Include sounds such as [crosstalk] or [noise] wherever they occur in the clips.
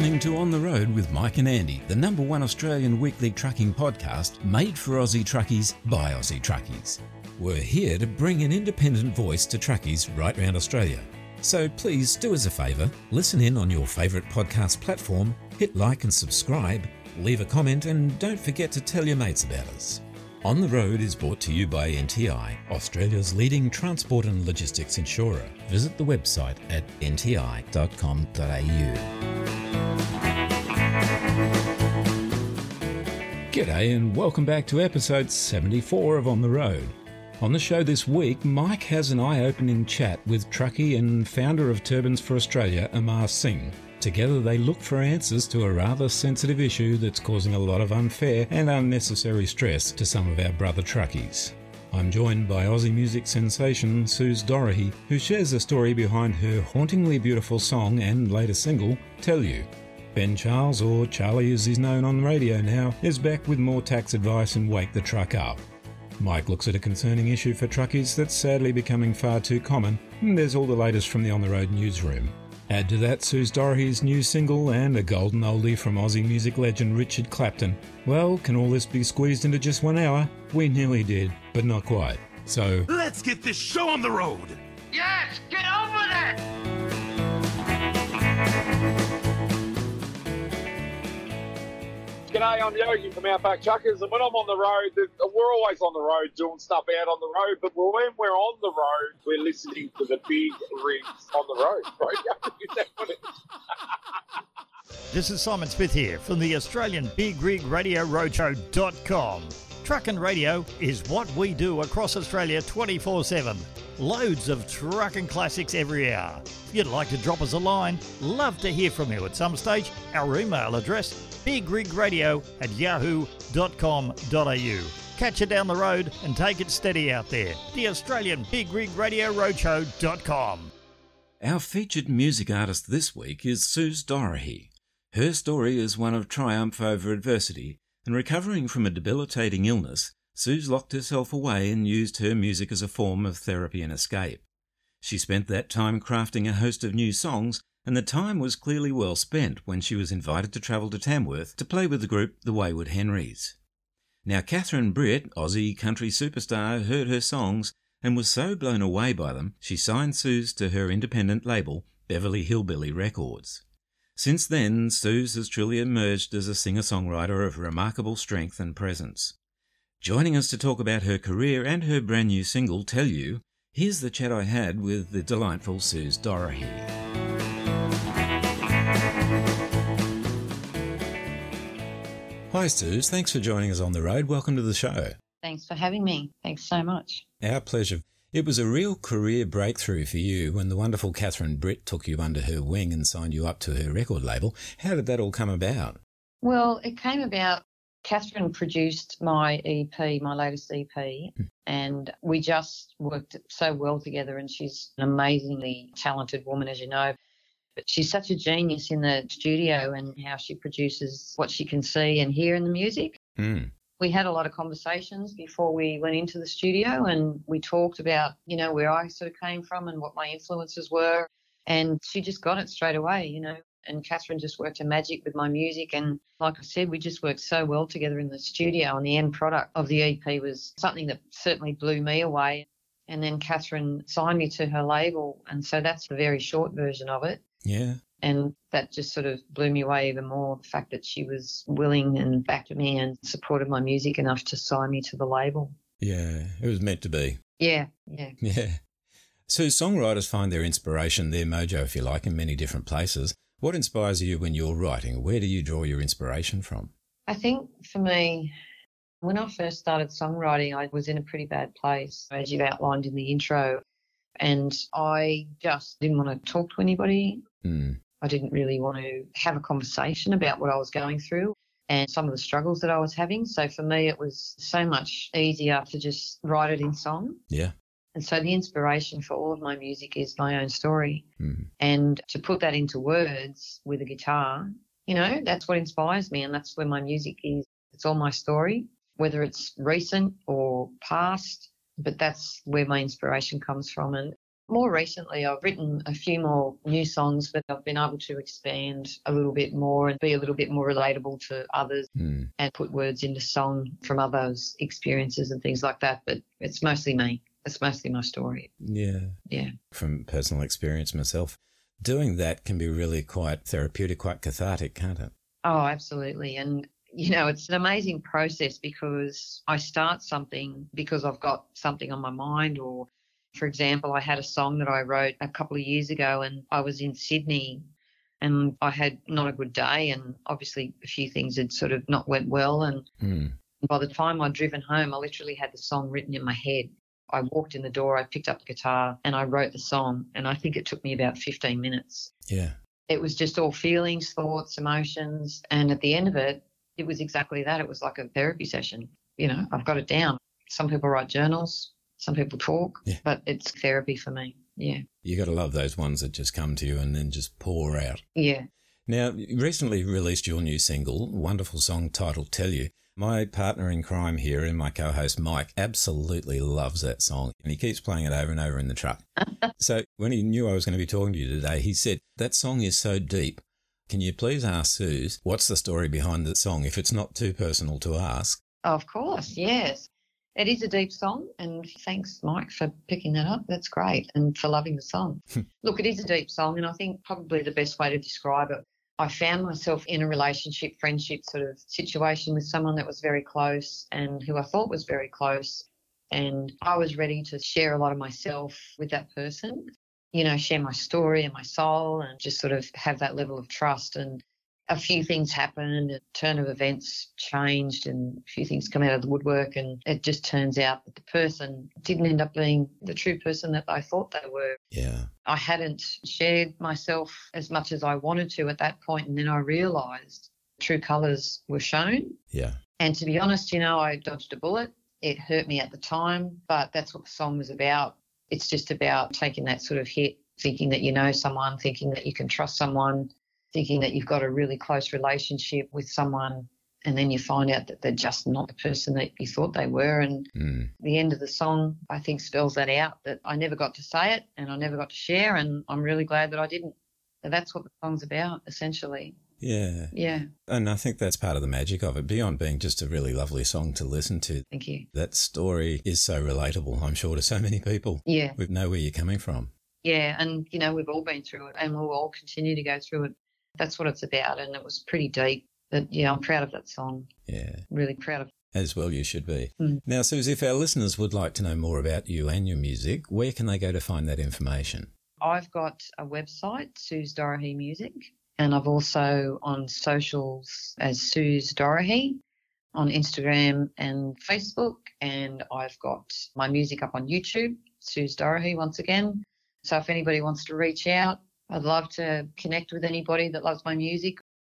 listening to On the Road with Mike and Andy, the number one Australian weekly trucking podcast made for Aussie truckies by Aussie truckies. We're here to bring an independent voice to truckies right round Australia. So please do us a favour, listen in on your favourite podcast platform, hit like and subscribe, leave a comment, and don't forget to tell your mates about us. On the Road is brought to you by NTI, Australia's leading transport and logistics insurer. Visit the website at nti.com.au. G'day and welcome back to episode 74 of On the Road. On the show this week, Mike has an eye opening chat with truckie and founder of Turbans for Australia, Amar Singh. Together, they look for answers to a rather sensitive issue that's causing a lot of unfair and unnecessary stress to some of our brother truckies. I'm joined by Aussie music sensation Suze Dorahy, who shares the story behind her hauntingly beautiful song and later single, Tell You. Ben Charles, or Charlie as he's known on radio now, is back with more tax advice and Wake the Truck Up. Mike looks at a concerning issue for truckies that's sadly becoming far too common, and there's all the latest from the On the Road newsroom. Add to that Suze Dorahy's new single and a golden oldie from Aussie music legend Richard Clapton. Well, can all this be squeezed into just one hour? We nearly did, but not quite. So, let's get this show on the road. Yes, get on with G'day, I'm Yogi from Outback Truckers, and when I'm on the road, we're always on the road doing stuff out on the road, but when we're on the road, we're listening to the big rigs on the road, right? [laughs] this is Simon Smith here from the Australian Big Rig Radio Roadshow.com. Truck and radio is what we do across Australia 24 7. Loads of trucking classics every hour. If you'd like to drop us a line, love to hear from you at some stage. Our email address bigrigradio at yahoo.com.au. Catch you down the road and take it steady out there. The Australian Big Rig Radio Roadshow.com. Our featured music artist this week is Suze Dorahy. Her story is one of triumph over adversity, and recovering from a debilitating illness, Suze locked herself away and used her music as a form of therapy and escape. She spent that time crafting a host of new songs and the time was clearly well spent when she was invited to travel to Tamworth to play with the group The Wayward Henrys. Now, Catherine Britt, Aussie country superstar, heard her songs and was so blown away by them, she signed Suze to her independent label, Beverly Hillbilly Records. Since then, Suze has truly emerged as a singer songwriter of remarkable strength and presence. Joining us to talk about her career and her brand new single, Tell You, here's the chat I had with the delightful Suze Dorahy. Hi, Suze. Thanks for joining us on the road. Welcome to the show. Thanks for having me. Thanks so much. Our pleasure. It was a real career breakthrough for you when the wonderful Catherine Britt took you under her wing and signed you up to her record label. How did that all come about? Well, it came about. Catherine produced my EP, my latest EP, hmm. and we just worked so well together. And she's an amazingly talented woman, as you know. But she's such a genius in the studio and how she produces what she can see and hear in the music. Mm. We had a lot of conversations before we went into the studio and we talked about, you know, where I sort of came from and what my influences were. And she just got it straight away, you know. And Catherine just worked her magic with my music. And like I said, we just worked so well together in the studio. And the end product of the EP was something that certainly blew me away. And then Catherine signed me to her label. And so that's the very short version of it. Yeah. And that just sort of blew me away even more. The fact that she was willing and backed me and supported my music enough to sign me to the label. Yeah, it was meant to be. Yeah, yeah. [laughs] Yeah. So songwriters find their inspiration, their mojo, if you like, in many different places. What inspires you when you're writing? Where do you draw your inspiration from? I think for me, when I first started songwriting, I was in a pretty bad place, as you've outlined in the intro. And I just didn't want to talk to anybody. Mm. I didn't really want to have a conversation about what I was going through and some of the struggles that I was having. So for me, it was so much easier to just write it in song. Yeah. And so the inspiration for all of my music is my own story. Mm. And to put that into words with a guitar, you know, that's what inspires me. And that's where my music is. It's all my story, whether it's recent or past, but that's where my inspiration comes from. And More recently, I've written a few more new songs, but I've been able to expand a little bit more and be a little bit more relatable to others Hmm. and put words into song from others' experiences and things like that. But it's mostly me. It's mostly my story. Yeah. Yeah. From personal experience myself, doing that can be really quite therapeutic, quite cathartic, can't it? Oh, absolutely. And, you know, it's an amazing process because I start something because I've got something on my mind. Or, for example, I had a song that I wrote a couple of years ago and I was in Sydney and I had not a good day. And obviously, a few things had sort of not went well. And Hmm. by the time I'd driven home, I literally had the song written in my head. I walked in the door, I picked up the guitar, and I wrote the song. And I think it took me about 15 minutes Yeah. it was just all feelings, thoughts, emotions. And at the end of it, it was exactly that. It was like a therapy session. You know, I've got it down. Some people write journals, some people talk, Yeah. but it's therapy for me. Yeah. You got to love those ones that just come to you and then just pour out. Yeah. Now, you recently released your new single, wonderful song titled Tell You. My partner in crime here and my co host Mike absolutely loves that song and he keeps playing it over and over in the truck. [laughs] so, when he knew I was going to be talking to you today, he said, That song is so deep. Can you please ask Suze what's the story behind the song if it's not too personal to ask? Of course. Yes. It is a deep song. And thanks, Mike, for picking that up. That's great. And for loving the song. [laughs] Hmm. Look, it is a deep song. And I think probably the best way to describe it I found myself in a relationship, friendship sort of situation with someone that was very close and who I thought was very close. And I was ready to share a lot of myself with that person, you know, share my story and my soul and just sort of have that level of trust. And a few things happened, a turn of events changed, and a few things come out of the woodwork. And it just turns out that the person didn't end up being the true person that I thought they were. Yeah. I hadn't shared myself as much as I wanted to at that point, and then I realised true colours were shown. Yeah. And to be honest, you know, I dodged a bullet. It hurt me at the time, but that's what the song was about. It's just about taking that sort of hit, thinking that you know someone, thinking that you can trust someone, thinking that you've got a really close relationship with someone, and then you find out that they're just not the person that you thought they were. And Mm. the end of the song, I think, spells that out that I never got to say it and I never got to share, and I'm really glad that I didn't. So that's what the song's about, essentially. Yeah. Yeah, And I think that's part of the magic of it, beyond being just a really lovely song to listen to. thank you. That story is so relatable, I'm sure, to so many people. Yeah, We know where you're coming from. yeah, and you know, we've all been through it and we'll all continue to go through it. That's what it's about, and it was pretty deep. But yeah, I'm proud of that song. Yeah. Really proud of. As well, you should be. Mm. Now, Suze, if our listeners would like to know more about you and your music, where can they go to find that information? I've got a website, Suze Dorahy Music, and I've also on socials as Suze Dorahy on Instagram and Facebook, and I've got my music up on YouTube, Suze Dorahy once again. So if anybody wants to reach out, I'd love to connect with anybody that loves my music.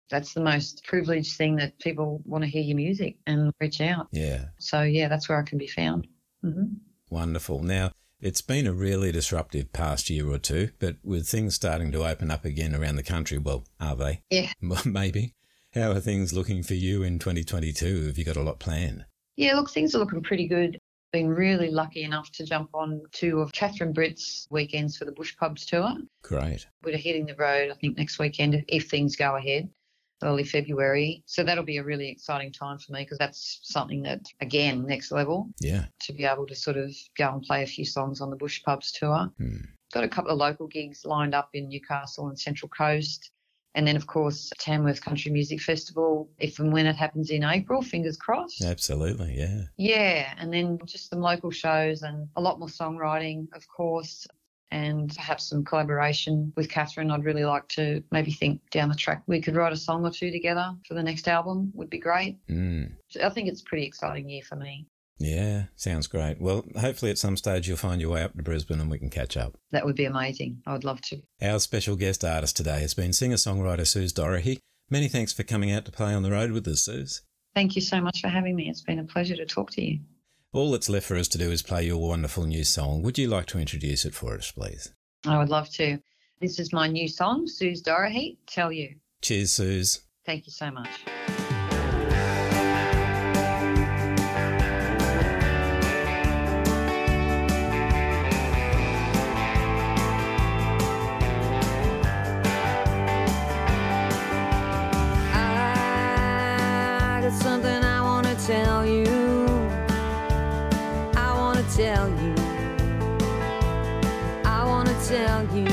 That's the most privileged thing that people want to hear your music and reach out. Yeah, So yeah, that's where I can be found. hmm wonderful. Now, it's been a really disruptive past year or two, but with things starting to open up again around the country, well, are they? Yeah. [laughs] Maybe. How are things looking for you in 2022? Have you got a lot planned? Yeah, look, things are looking pretty good. Been really lucky enough to jump on two of Catherine Britt's weekends for the Bush Pubs tour. Great. We're hitting the road, I think, next weekend if things go ahead, early February. So that'll be a really exciting time for me because that's something that, again, next level Yeah. to be able to sort of go and play a few songs on the Bush Pubs tour. Hmm. Got a couple of local gigs lined up in Newcastle and Central Coast. And then, of course, Tamworth Country Music Festival, if and when it happens in April, fingers crossed. Absolutely. Yeah. Yeah, and then just some local shows and a lot more songwriting, of course, and perhaps some collaboration with Catherine. I'd really like to maybe think down the track we could write a song or two together for the next album, would be great. Mm. So I think it's a pretty exciting year for me. Yeah. Sounds great. Well, hopefully at some stage you'll find your way up to Brisbane and we can catch up. That would be amazing. I would love to. Our special guest artist today has been singer songwriter Suze Dorahy. Many thanks for coming out to play on the road with us, Suze. Thank you so much for having me. It's been a pleasure to talk to you. All that's left for us to do is play your wonderful new song. Would you like to introduce it for us, please? I would love to. This is my new song, Suze Dorahy, Tell You. Cheers, Suze. Thank you so much. you. I wanna tell you. I wanna tell you.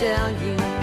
Tell you.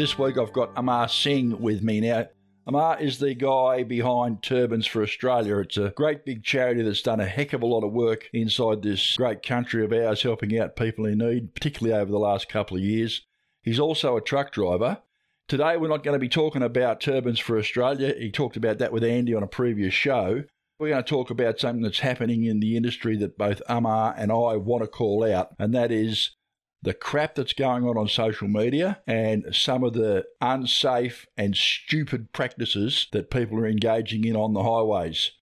This week I've got Amar Singh with me now. Amar is the guy behind Turbans for Australia. It's a great big charity that's done a heck of a lot of work inside this great country of ours, helping out people in need, particularly over the last couple of years. He's also a truck driver. Today we're not going to be talking about Turbans for Australia. He talked about that with Andy on a previous show. We're going to talk about something that's happening in the industry that both Amar and I want to call out, and that is the crap that's going on on social media and some of the unsafe and stupid practices that people are engaging in on the highways.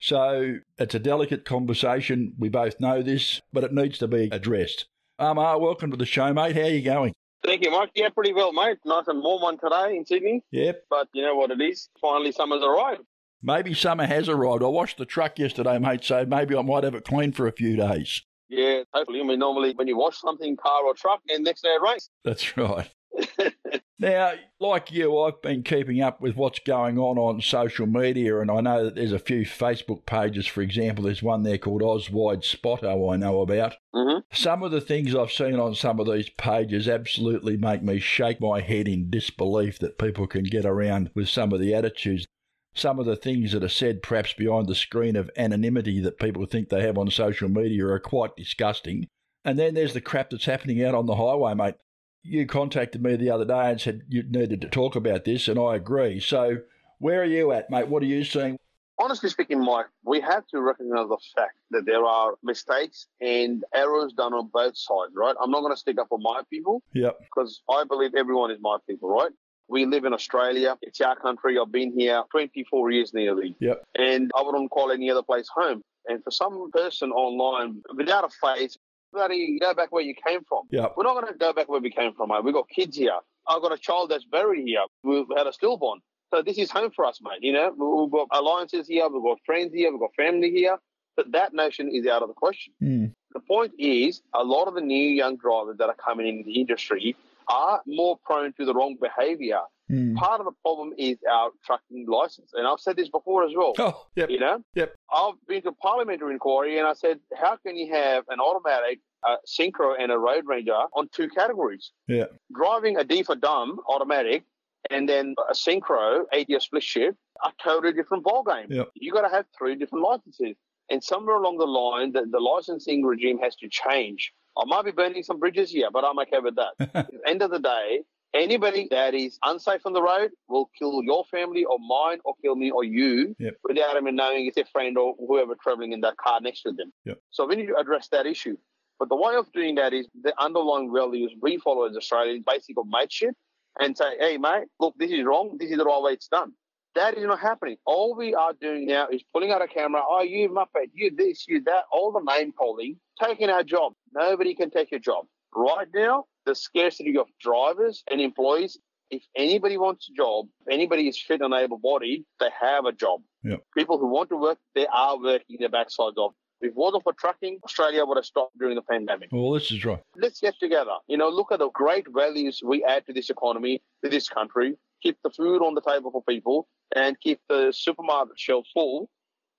So it's a delicate conversation. We both know this, but it needs to be addressed. Amar, welcome to the show, mate. How are you going? Thank you, Mike. Yeah, pretty well, mate. Nice and warm one today in Sydney. Yep. But you know what it is? Finally, summer's arrived. Maybe summer has arrived. I washed the truck yesterday, mate, so maybe I might have it clean for a few days. Yeah, hopefully. I mean, normally when you wash something, car or truck, and next day it rains. [laughs] That's right. [laughs] Now, like you, I've been keeping up with what's going on on social media, and I know that there's a few Facebook pages, for example, there's one there called Oswide Spotto I know about. Mhm. Some of the things I've seen on some of these pages absolutely make me shake my head in disbelief that people can get around with some of the attitudes. Some of the things that are said, perhaps behind the screen of anonymity that people think they have on social media, are quite disgusting. And then there's the crap that's happening out on the highway, mate you contacted me the other day and said you needed to talk about this, and I agree. So, where are you at, mate? What are you seeing? honestly speaking, Mike, we have to recognize the fact that there are mistakes and errors done on both sides, right? I'm not going to stick up for my people Yep. because I believe everyone is my people, right? We live in Australia. It's our country. I've been here 24 years nearly. Yep. And I wouldn't call any other place home. And for some person online without a face, bloody go back where you came from. Yep. We're not going to go back where we came from, mate. We've got kids here. I've got a child that's buried here. We've had a stillborn. So this is home for us, mate. You know, we've got alliances here. We've got friends here. We've got family here. But that notion is out of the question. Mm. The point is, a lot of the new young drivers that are coming into the industry are more prone to the wrong behaviour. Mm. Part of the problem is our trucking license. And I've said this before as well. Oh, yep. You know? Yep. I've been to a parliamentary inquiry and I said, how can you have an automatic, a synchro, and a road ranger on two categories? Yeah. Driving a D for dumb automatic and then a synchro ATS split shift are totally different ballgame. Yep. You got to have three different licenses. And somewhere along the line, the, the licensing regime has to change. I might be burning some bridges here, but I'm okay with that. [laughs] At the end of the day, anybody that is unsafe on the road will kill your family or mine or kill me or you Yep. without even knowing it's their friend or whoever traveling in that car next to them. Yep. So we need to address that issue. But the way of doing that is the underlying values we follow as Australians, basic of mateship, and say, hey, mate, look, this is wrong. This is the right way it's done. That is not happening. All we are doing now is pulling out a camera. Oh, you Muppet, you this, you that, all the name calling, taking our job. Nobody can take your job. Right now, the scarcity of drivers and employees, if anybody wants a job, if anybody is fit and able bodied, they have a job. Yep. People who want to work, they are working their backsides off. If it wasn't for trucking, Australia would have stopped during the pandemic Well, this is right. let's get together. You know, look at the great values we add to this economy, to this country. Keep the food on the table for people and keep the supermarket shelves full.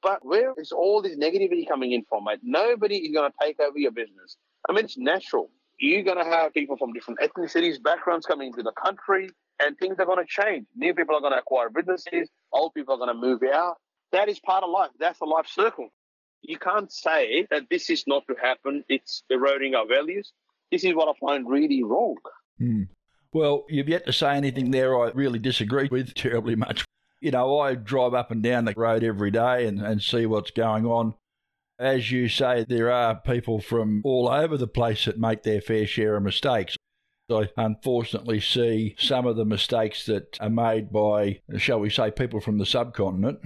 But where is all this negativity coming in from, mate? Nobody is going to take over your business. I mean, it's natural. You're going to have people from different ethnicities, backgrounds coming into the country, and things are going to change. New people are going to acquire businesses. Old people are going to move out. That is part of life. That's the life circle. You can't say that this is not to happen. It's eroding our values. This is what I find really wrong. Hmm. Well, you've yet to say anything there I really disagree with terribly much. You know, I drive up and down the road every day and, and see what's going on. As you say, there are people from all over the place that make their fair share of mistakes. I unfortunately see some of the mistakes that are made by, shall we say, people from the subcontinent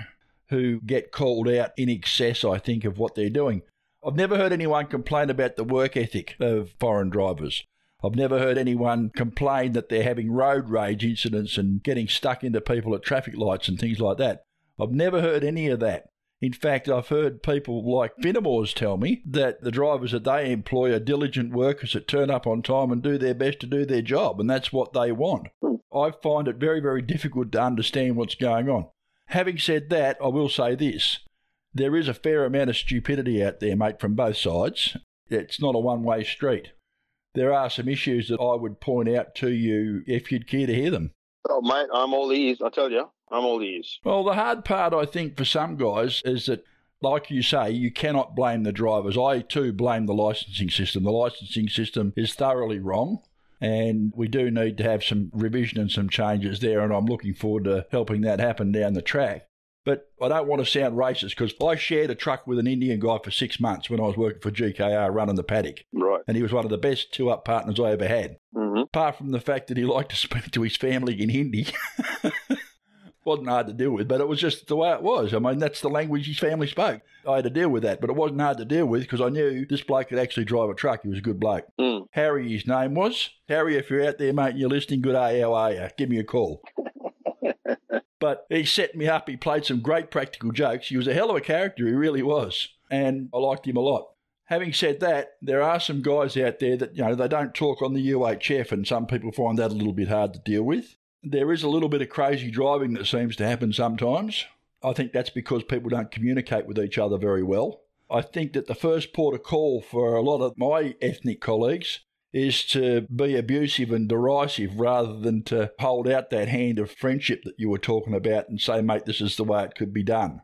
who get called out in excess, I think, of what they're doing. I've never heard anyone complain about the work ethic of foreign drivers. I've never heard anyone complain that they're having road rage incidents and getting stuck into people at traffic lights and things like that. I've never heard any of that. In fact, I've heard people like Finemore's tell me that the drivers that they employ are diligent workers that turn up on time and do their best to do their job, and that's what they want. I find it very, very difficult to understand what's going on. Having said that, I will say this there is a fair amount of stupidity out there, mate, from both sides. It's not a one way street. There are some issues that I would point out to you if you'd care to hear them. Oh, mate, I'm all ears. I tell you, I'm all ears. Well, the hard part, I think, for some guys is that, like you say, you cannot blame the drivers. I too blame the licensing system. The licensing system is thoroughly wrong. And we do need to have some revision and some changes there, and I'm looking forward to helping that happen down the track. But I don't want to sound racist because I shared a truck with an Indian guy for six months when I was working for GKR running the paddock. Right. And he was one of the best two up partners I ever had. Mm-hmm. Apart from the fact that he liked to [laughs] speak to his family in Hindi. [laughs] wasn't hard to deal with, but it was just the way it was. I mean, that's the language his family spoke. I had to deal with that, but it wasn't hard to deal with because I knew this bloke could actually drive a truck. He was a good bloke. Mm. Harry, his name was. Harry, if you're out there, mate, and you're listening, good day, how are you? Give me a call. But he set me up. He played some great practical jokes. He was a hell of a character. He really was. And I liked him a lot. Having said that, there are some guys out there that, you know, they don't talk on the UHF, and some people find that a little bit hard to deal with. There is a little bit of crazy driving that seems to happen sometimes. I think that's because people don't communicate with each other very well. I think that the first port of call for a lot of my ethnic colleagues is to be abusive and derisive rather than to hold out that hand of friendship that you were talking about and say, mate, this is the way it could be done.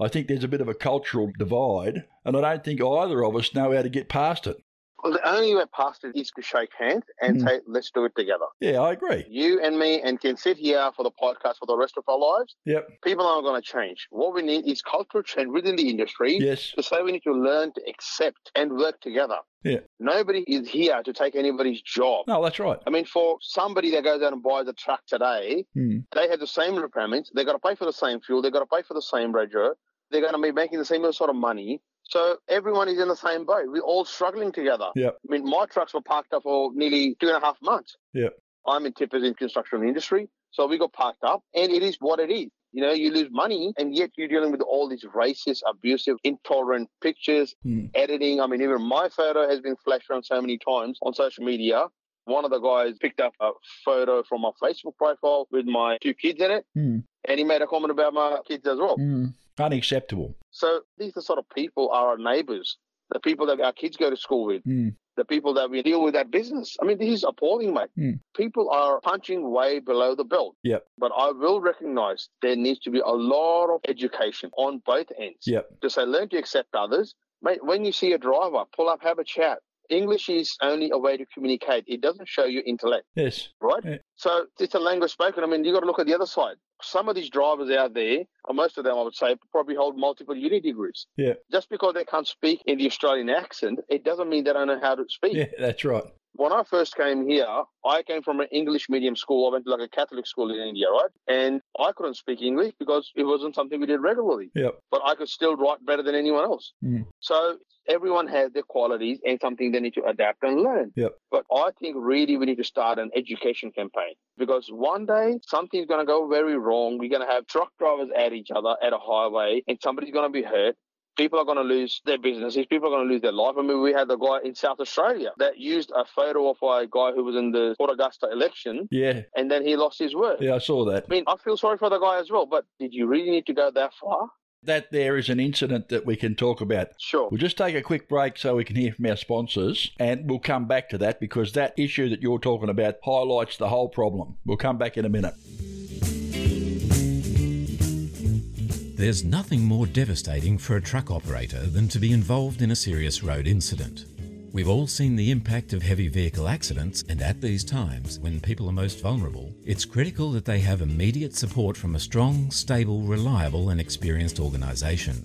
I think there's a bit of a cultural divide, and I don't think either of us know how to get past it. Well, the only way past it is to shake hands and Mm. say, let's do it together. Yeah, I agree. You and me and can sit here for the podcast for the rest of our lives. Yep. People aren't going to change. What we need is cultural change within the industry Yes. to say we need to learn to accept and work together. Yeah. Nobody is here to take anybody's job. No, that's right. I mean, for somebody that goes out and buys a truck today, Hmm. they have the same requirements. They've got to pay for the same fuel. They've got to pay for the same radio. They're going to be making the same sort of money. So everyone is in the same boat. We're all struggling together. Yep. I mean, my trucks were parked up for nearly two and a half months. Yep. I'm in tippers in construction industry, so we got parked up, and it is what it is. You know, you lose money, and yet you're dealing with all these racist, abusive, intolerant pictures, Hmm. editing. I mean, even my photo has been flashed around so many times on social media. One of the guys picked up a photo from my Facebook profile with my two kids in it, Hmm. and he made a comment about my kids as well. Hmm. Unacceptable. So these are sort of people are our neighbours, the people that our kids go to school with, Hmm. the people that we deal with at business. I mean, this is appalling, mate. Hmm. People are punching way below the belt. Yep. But I will recognise there needs to be a lot of education on both ends. Yep. To say, learn to accept others. Mate, when you see a driver, pull up, have a chat. English is only a way to communicate. It doesn't show your intellect Yes. right? Yeah. So it's a language spoken. I mean, you've got to look at the other side. Some of these drivers out there, or most of them, I would say, probably hold multiple uni degrees. Yeah. Just because they can't speak in the Australian accent, it doesn't mean they don't know how to speak. Yeah, that's right. When I first came here, I came from an English medium school. I went to like a Catholic school in India, right? And I couldn't speak English because it wasn't something we did regularly. Yep. But I could still write better than anyone else. Mm. So everyone has their qualities and something they need to adapt and learn. Yep. But I think really we need to start an education campaign because one day something's going to go very wrong. We're going to have truck drivers at each other at a highway and somebody's going to be hurt. People are going to lose their businesses. People are going to lose their life. I mean, we had the guy in South Australia that used a photo of a guy who was in the Port Augusta election Yeah. and then he lost his work. Yeah, I saw that. I mean, I feel sorry for the guy as well, but did you really need to go that far? That there is an incident that we can talk about. Sure. We'll just take a quick break so we can hear from our sponsors, and we'll come back to that because that issue that you're talking about highlights the whole problem. We'll come back in a minute. There's nothing more devastating for a truck operator than to be involved in a serious road incident. We've all seen the impact of heavy vehicle accidents, and at these times, when people are most vulnerable, it's critical that they have immediate support from a strong, stable, reliable, and experienced organisation.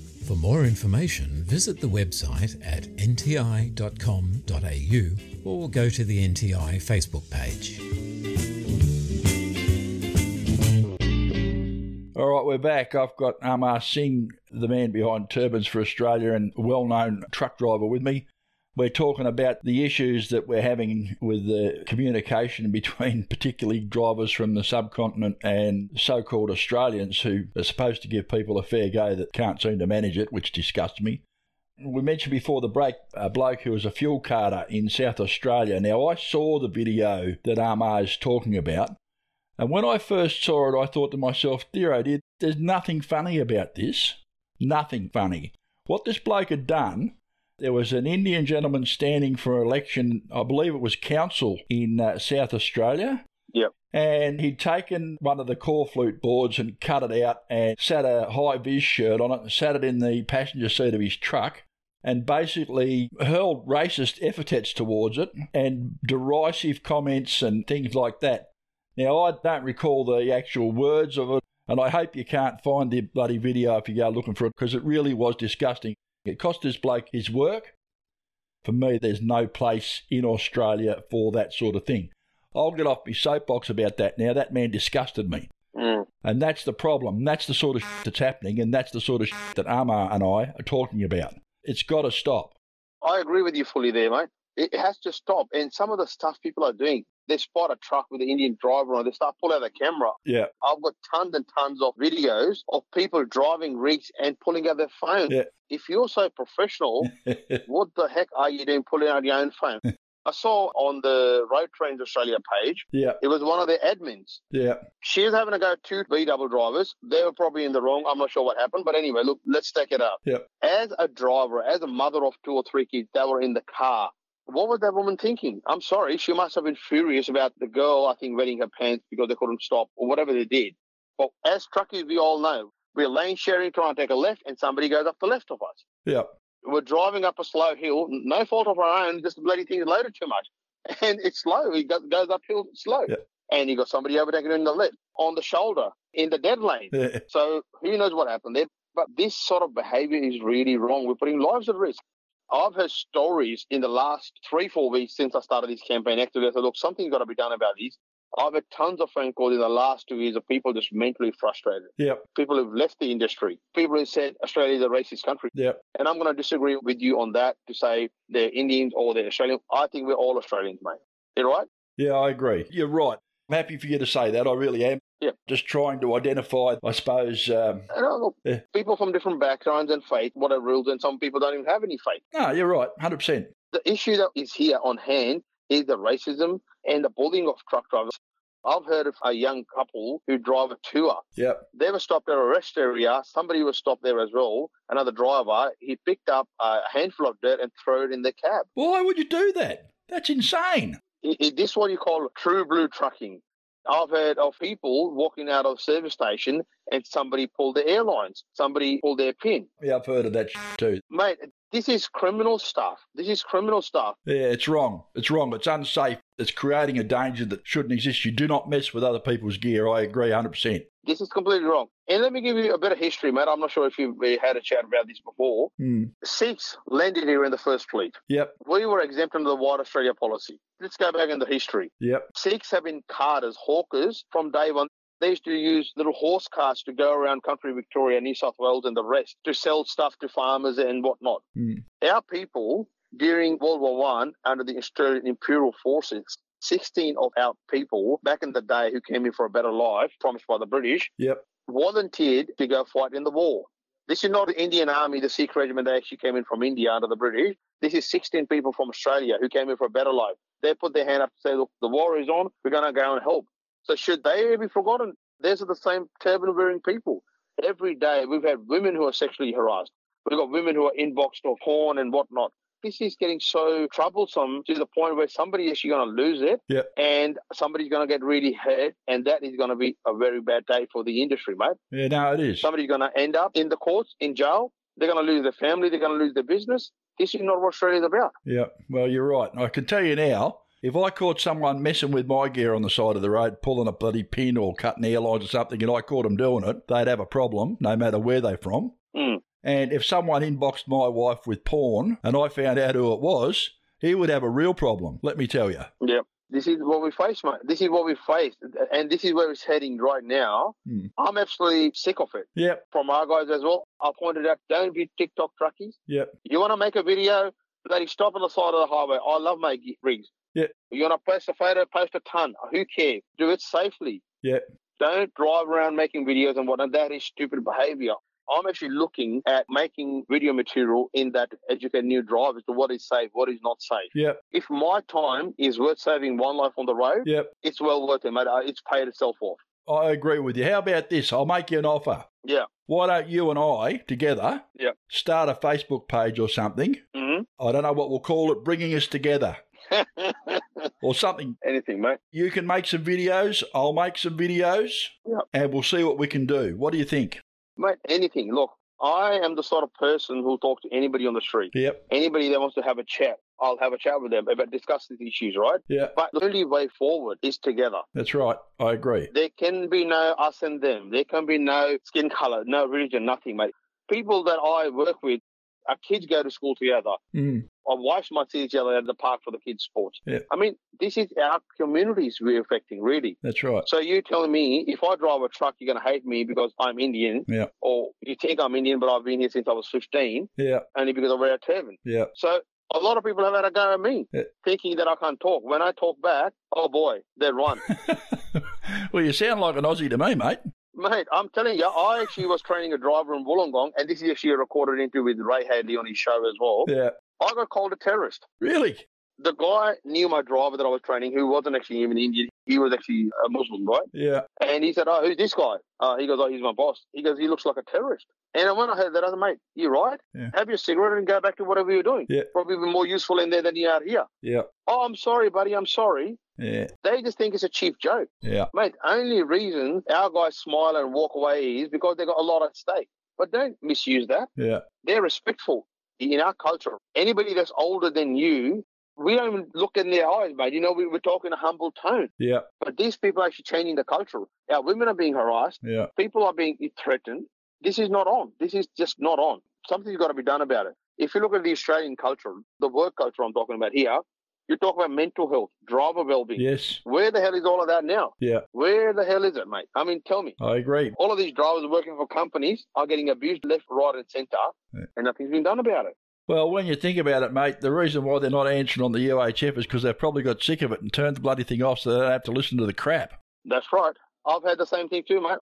For more information, visit the website at nti.com.au or go to the NTI Facebook page. All right, we're back. I've got Amar Singh, the man behind Turbans for Australia and well known truck driver, with me. We're talking about the issues that we're having with the communication between [laughs] particularly drivers from the subcontinent and so called Australians who are supposed to give people a fair go that can't seem to manage it, which disgusts me. We mentioned before the break a bloke who was a fuel carter in South Australia. Now, I saw the video that Amar is talking about, and when I first saw it, I thought to myself, dear oh dear, there's nothing funny about this. Nothing funny. What this bloke had done, there was an Indian gentleman standing for election, I believe it was council in uh, South Australia. Yep. And he'd taken one of the corflute boards and cut it out and sat a high vis shirt on it and sat it in the passenger seat of his truck and basically hurled racist epithets towards it and derisive comments and things like that. Now, I don't recall the actual words of it, and I hope you can't find the bloody video if you go looking for it because it really was disgusting. It cost this bloke his work. For me, there's no place in Australia for that sort of thing. I'll get off my soapbox about that now. That man disgusted me. Mm. And that's the problem. That's the sort of shit that's happening, and that's the sort of shit that Amar and I are talking about. It's got to stop. I agree with you fully there, mate. It has to stop. And some of the stuff people are doing, they spot a truck with an Indian driver on, they start pulling out the camera. Yeah. I've got tons and tons of videos of people driving rigs and pulling out their phone. Yeah. If you're so professional, [laughs] what the heck are you doing pulling out your own phone? [laughs] I saw on the Road Trains Australia page, Yeah, it was one of their admins. yeah, She was having to go two B double drivers. They were probably in the wrong. I'm not sure what happened. But anyway, look, let's stack it up. Yep. As a driver, as a mother of two or three kids that were in the car, what was that woman thinking? I'm sorry. She must have been furious about the girl, I think, wetting her pants because they couldn't stop or whatever they did. But as truckers, we all know, we're lane sharing, trying to take a left, and somebody goes up the left of us. yeah, We're driving up a slow hill, no fault of our own, just the bloody thing is loaded too much. [laughs] And it's slow. It goes, goes uphill slow. Yeah. And you got somebody overtaking in the left, on the shoulder, in the dead lane. yeah. So who knows what happened there? But this sort of behavior is really wrong. We're putting lives at risk. I've heard stories in the last three, four weeks since I started this campaign. Actually, I said, look, something's got to be done about this. I've had tons of phone calls in the last two years of people just mentally frustrated. Yep, People who've left the industry. People who said Australia is a racist country. yep. And I'm going to disagree with you on that to say they're Indians or they're Australian. I think we're all Australians, mate. You right? Yeah, I agree. You're right. I'm happy for you to say that. I really am. Yep. Just trying to identify, I suppose. Um, look, Yeah. people from different backgrounds and faith, what are rules, and some people don't even have any faith. no, you're right. Hundred percent. The issue that is here on hand is the racism and the bullying of truck drivers. I've heard of a young couple who drive a tour. Yep. They were stopped at a rest area. Somebody was stopped there as well. Another driver. He picked up a handful of dirt and threw it in the cab. Why would you do that? That's insane. I- I- this what you call true blue trucking. I've heard of people walking out of service station and somebody pulled the airlines. Somebody pulled their pin. Yeah, I've heard of that too. Mate, this is criminal stuff. This is criminal stuff. Yeah, it's wrong. It's wrong. It's unsafe. It's creating a danger that shouldn't exist. You do not mess with other people's gear. I agree 100%. This is completely wrong. And let me give you a bit of history, mate. I'm not sure if you've had a chat about this before. Hmm. Sikhs landed here in the first fleet. Yep, We were exempt under the White Australia policy. Let's go back into history. yep, Sikhs have been carters, hawkers from day one. They used to use little horse carts to go around country Victoria, New South Wales, and the rest to sell stuff to farmers and whatnot. Hmm. Our people, during World War One, under the Australian Imperial Forces, 16 of our people back in the day who came in for a better life, promised by the British, yep, volunteered to go fight in the war. This is not the Indian Army, the Sikh regiment that actually came in from India under the British. This is 16 people from Australia who came in for a better life. They put their hand up to say, look, the war is on, we're going to go and help. So should they be forgotten? These are the same turban wearing people. Every day we've had women who are sexually harassed. We've got women who are inboxed or porn and whatnot. This is getting so troublesome to the point where somebody is actually going to lose it Yep. and somebody's going to get really hurt. And that is going to be a very bad day for the industry, mate. Yeah, no, it is. Somebody's going to end up in the courts, in jail. They're going to lose their family. They're going to lose their business. This is not what Australia's about. Yeah, well, you're right. I can tell you now, if I caught someone messing with my gear on the side of the road, pulling a bloody pin or cutting airlines or something, and I caught them doing it, they'd have a problem, no matter where they're from. Mm. And if someone inboxed my wife with porn and I found out who it was, he would have a real problem, let me tell you. Yeah. This is what we face, mate. This is what we face. And this is where it's heading right now. Hmm. I'm absolutely sick of it. Yep, From our guys as well, I pointed out, don't be TikTok truckies. yep, You want to make a video, bloody stop on the side of the highway. I love my rigs. Yeah. You want to post a photo, post a ton. Who cares? Do it safely. Yeah. Don't drive around making videos and whatnot. That is stupid behavior. I'm actually looking at making video material in that educate new drivers to what is safe, what is not safe. Yeah. If my time is worth saving one life on the road, yep. it's well worth it, mate. Uh, It's paid itself off. I agree with you. How about this? I'll make you an offer. Yeah. Why don't you and I together Yep. start a Facebook page or something? hmm I don't know what we'll call it, bringing us together [laughs] or something. Anything, mate. You can make some videos, I'll make some videos, Yep. and we'll see what we can do. What do you think? Mate, anything. Look, I am the sort of person who'll talk to anybody on the street. Yep, Anybody that wants to have a chat, I'll have a chat with them about discuss these issues, right? yeah, But the only way forward is together. that's right. I agree. There can be no us and them. There can be no skin color, no religion, nothing, mate. People that I work with, our kids go to school together. Mm, Our wives might see each other at the park for the kids' sports. Yeah. I mean, this is our communities we're affecting, really. that's right. So you telling me if I drive a truck, you're going to hate me because I'm Indian, Yeah, or you think I'm Indian, but I've been here since I was 15, yeah, only because I wear a turban. yeah. So a lot of people have had a go at me, Yeah. thinking that I can't talk. When I talk back, oh boy, they're run. [laughs] well, you sound like an Aussie to me, mate. Mate, I'm telling you, I actually was training a driver in Wollongong, and this is actually a recorded interview with Ray Hadley on his show as well. Yeah, I got called a terrorist. really? The guy knew my driver that I was training, who wasn't actually even Indian. He was actually a Muslim, right? Yeah. And he said, "Oh, who's this guy?" Uh, he goes, "Oh, he's my boss." He goes, "He looks like a terrorist." And when I heard that, I said, "Mate, you're right? Yeah. Have your cigarette and go back to whatever you're doing. Yeah. Probably be more useful in there than you are here." Yeah. Oh, I'm sorry, buddy. I'm sorry. Yeah. They just think it's a cheap joke. Yeah. Mate, only reason our guys smile and walk away is because they got a lot at stake. But don't misuse that. Yeah. They're respectful in our culture. Anybody that's older than you, we don't even look in their eyes, mate. You know, we, we're talking a humble tone. Yeah. But these people are actually changing the culture. Our women are being harassed. Yeah. People are being threatened. This is not on. This is just not on. Something's got to be done about it. If you look at the Australian culture, the work culture I'm talking about here, you talk about mental health, driver well-being. Yes. Where the hell is all of that now? Yeah. Where the hell is it, mate? I mean, tell me. I agree. All of these drivers working for companies are getting abused left, right, and centre, Yeah. and nothing's been done about it. Well, when you think about it, mate, the reason why they're not answering on the UHF is because they've probably got sick of it and turned the bloody thing off so they don't have to listen to the crap. That's right. I've had the same thing too, mate.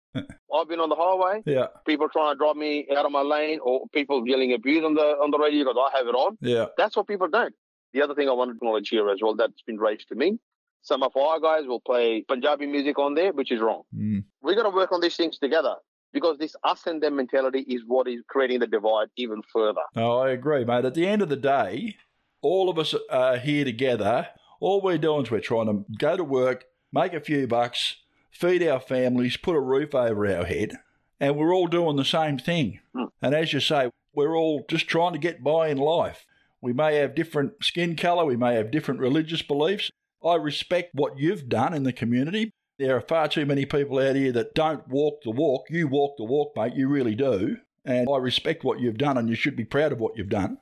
I've been on the highway, Yeah. people trying to drive me out of my lane, or people yelling abuse on the on the radio because I have it on. Yeah. That's what people don't. The other thing I want to acknowledge here as well that's been raised to me. Some of our guys will play Punjabi music on there, which is wrong. Mm. We got to work on these things together because this us and them mentality is what is creating the divide even further. No, I agree, mate. At the end of the day, all of us are here together. All we're doing is we're trying to go to work, make a few bucks, feed our families, put a roof over our head, and we're all doing the same thing. Hmm. And as you say, we're all just trying to get by in life. We may have different skin colour, we may have different religious beliefs. I respect what you've done in the community. There are far too many people out here that don't walk the walk. You walk the walk, mate, you really do. And I respect what you've done, and you should be proud of what you've done.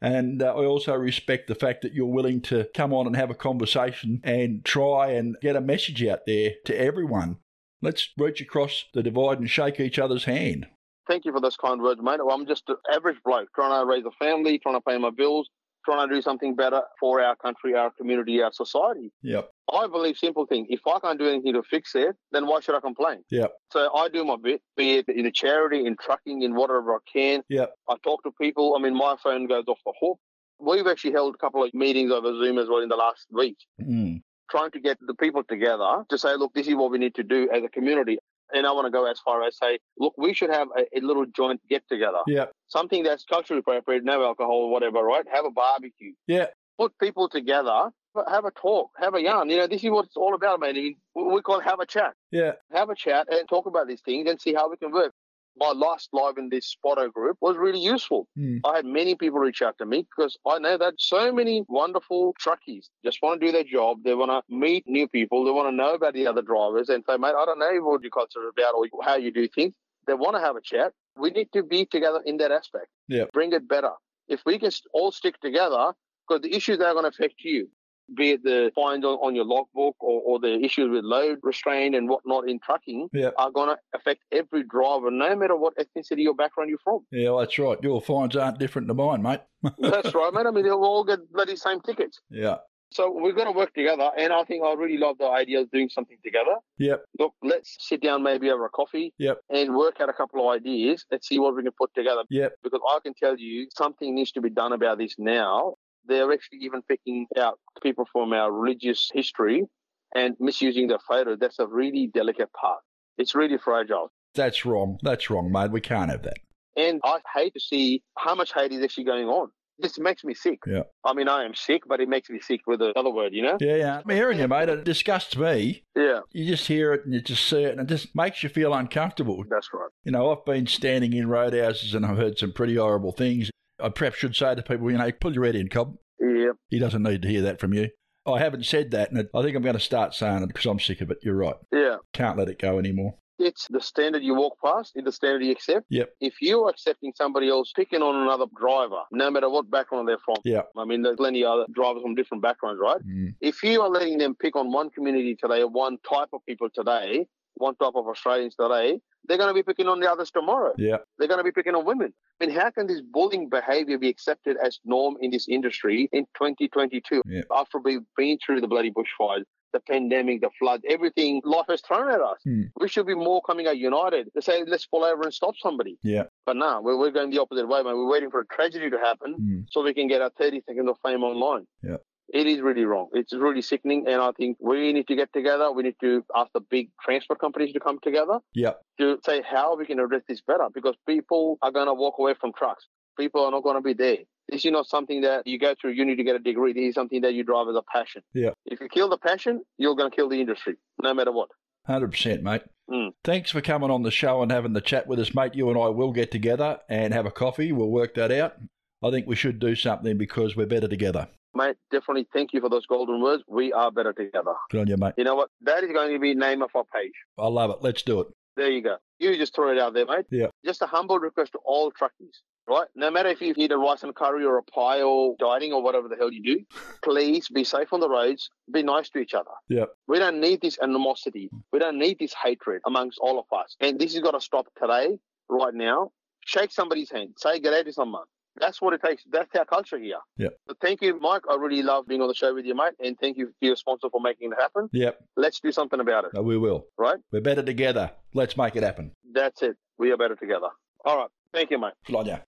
And uh, I also respect the fact that you're willing to come on and have a conversation and try and get a message out there to everyone. Let's reach across the divide and shake each other's hand. Thank you for those kind words, mate. Well, I'm just an average bloke trying to raise a family, trying to pay my bills, trying to do something better for our country, our community, our society. Yep. I believe simple thing. If I can't do anything to fix it, then why should I complain? Yep. So I do my bit, be it in a charity, in trucking, in whatever I can. Yep. I talk to people. I mean, my phone goes off the hook. We've actually held a couple of meetings over Zoom as well in the last week, Mm. trying to get the people together to say, look, this is what we need to do as a community. And I want to go as far as say, look, we should have a, a little joint get together, Yep. something that's culturally appropriate, no alcohol, whatever, right? Have a barbecue, Yeah. put people together, have a talk, have a yarn. You know, this is what it's all about, mate. I mean, we call it have a chat Yeah. have a chat and talk about these things and see how we can work. My last live in this spotter group was really useful. Mm. I had many people reach out to me because I know that so many wonderful truckies just want to do their job. They want to meet new people. They want to know about the other drivers and say, mate, I don't know what your culture is about or how you do things. They want to have a chat. We need to be together in that aspect. Yeah. Bring it better. If we can all stick together, because the issues that are going to affect you, be it the fines on, on your logbook or, or the issues with load restraint and whatnot in trucking, Yeah. are going to affect every driver, no matter what ethnicity or background you're from. Yeah, that's right. Your fines aren't different to mine, mate. [laughs] That's right, mate. I mean, they'll all get bloody same tickets. Yeah. So we're going to work together, and I think I really love the idea of doing something together. Yep. Look, let's sit down maybe over a coffee Yep. and work out a couple of ideas and see what we can put together. Yep. Because I can tell you something needs to be done about this now. They're actually even picking out people from our religious history and misusing their photo. That's a really delicate part. It's really fragile. That's wrong. That's wrong, mate. We can't have that. And I hate to see how much hate is actually going on. This makes me sick. Yeah. I mean, I am sick, but it makes me sick with another word, you know? Yeah, yeah. I'm hearing you, mate. It disgusts me. Yeah, You just hear it and you just see it and it just makes you feel uncomfortable. that's right. You know, I've been standing in roadhouses and I've heard some pretty horrible things. I perhaps should say to people, you know, pull your head in, Cobb. Yeah. He doesn't need to hear that from you. I haven't said that, and I think I'm going to start saying it because I'm sick of it. You're right. Yeah. Can't let it go anymore. It's the standard you walk past, it's the standard you accept. Yep. If you're accepting somebody else picking on another driver, no matter what background they're from, Yeah. I mean, there's plenty of other drivers from different backgrounds, right? Mm. If you are letting them pick on one community today, one type of people today, one type of Australians today, they're going to be picking on the others tomorrow. Yeah. They're going to be picking on women. I mean, how can this bullying behavior be accepted as norm in this industry in 2022 Yeah. after we've been through the bloody bushfires, the pandemic, the flood, everything life has thrown at us? Hmm. We should be more coming out united to say, let's pull over and stop somebody. Yeah. But no, we're, we're going the opposite way, man. We're waiting for a tragedy to happen Mm. so we can get our 30 seconds of fame online. Yeah. It is really wrong. It's really sickening, and I think we need to get together. We need to ask the big transport companies to come together Yep. to say how we can address this better because people are going to walk away from trucks. People are not going to be there. This is not something that you go through uni to get a degree. This is something that you drive as a passion. Yeah. If you kill the passion, you're going to kill the industry, no matter what. 100%, mate. Mm. Thanks for coming on the show and having the chat with us, mate. You and I will get together and have a coffee. We'll work that out. I think we should do something because we're better together. Mate, definitely thank you for those golden words. We are better together. Good on you, mate. You know what? That is going to be name of our page. I love it. Let's do it. There you go. You just throw it out there, mate. Yeah. Just a humble request to all truckies, right? No matter if you eat a rice and curry or a pie or dieting or whatever the hell you do, [laughs] please be safe on the roads. Be nice to each other. Yep. We don't need this animosity. We don't need this hatred amongst all of us. And this has got to stop today, right now. Shake somebody's hand. Say good day to someone. That's what it takes. That's our culture here. Yep. So thank you, Mike. I really love being on the show with you, mate. And thank you to your sponsor for making it happen. Yep. Let's do something about it, No, we will. right? We're better together. Let's make it happen. That's it. We are better together. All right. Thank you, mate. On.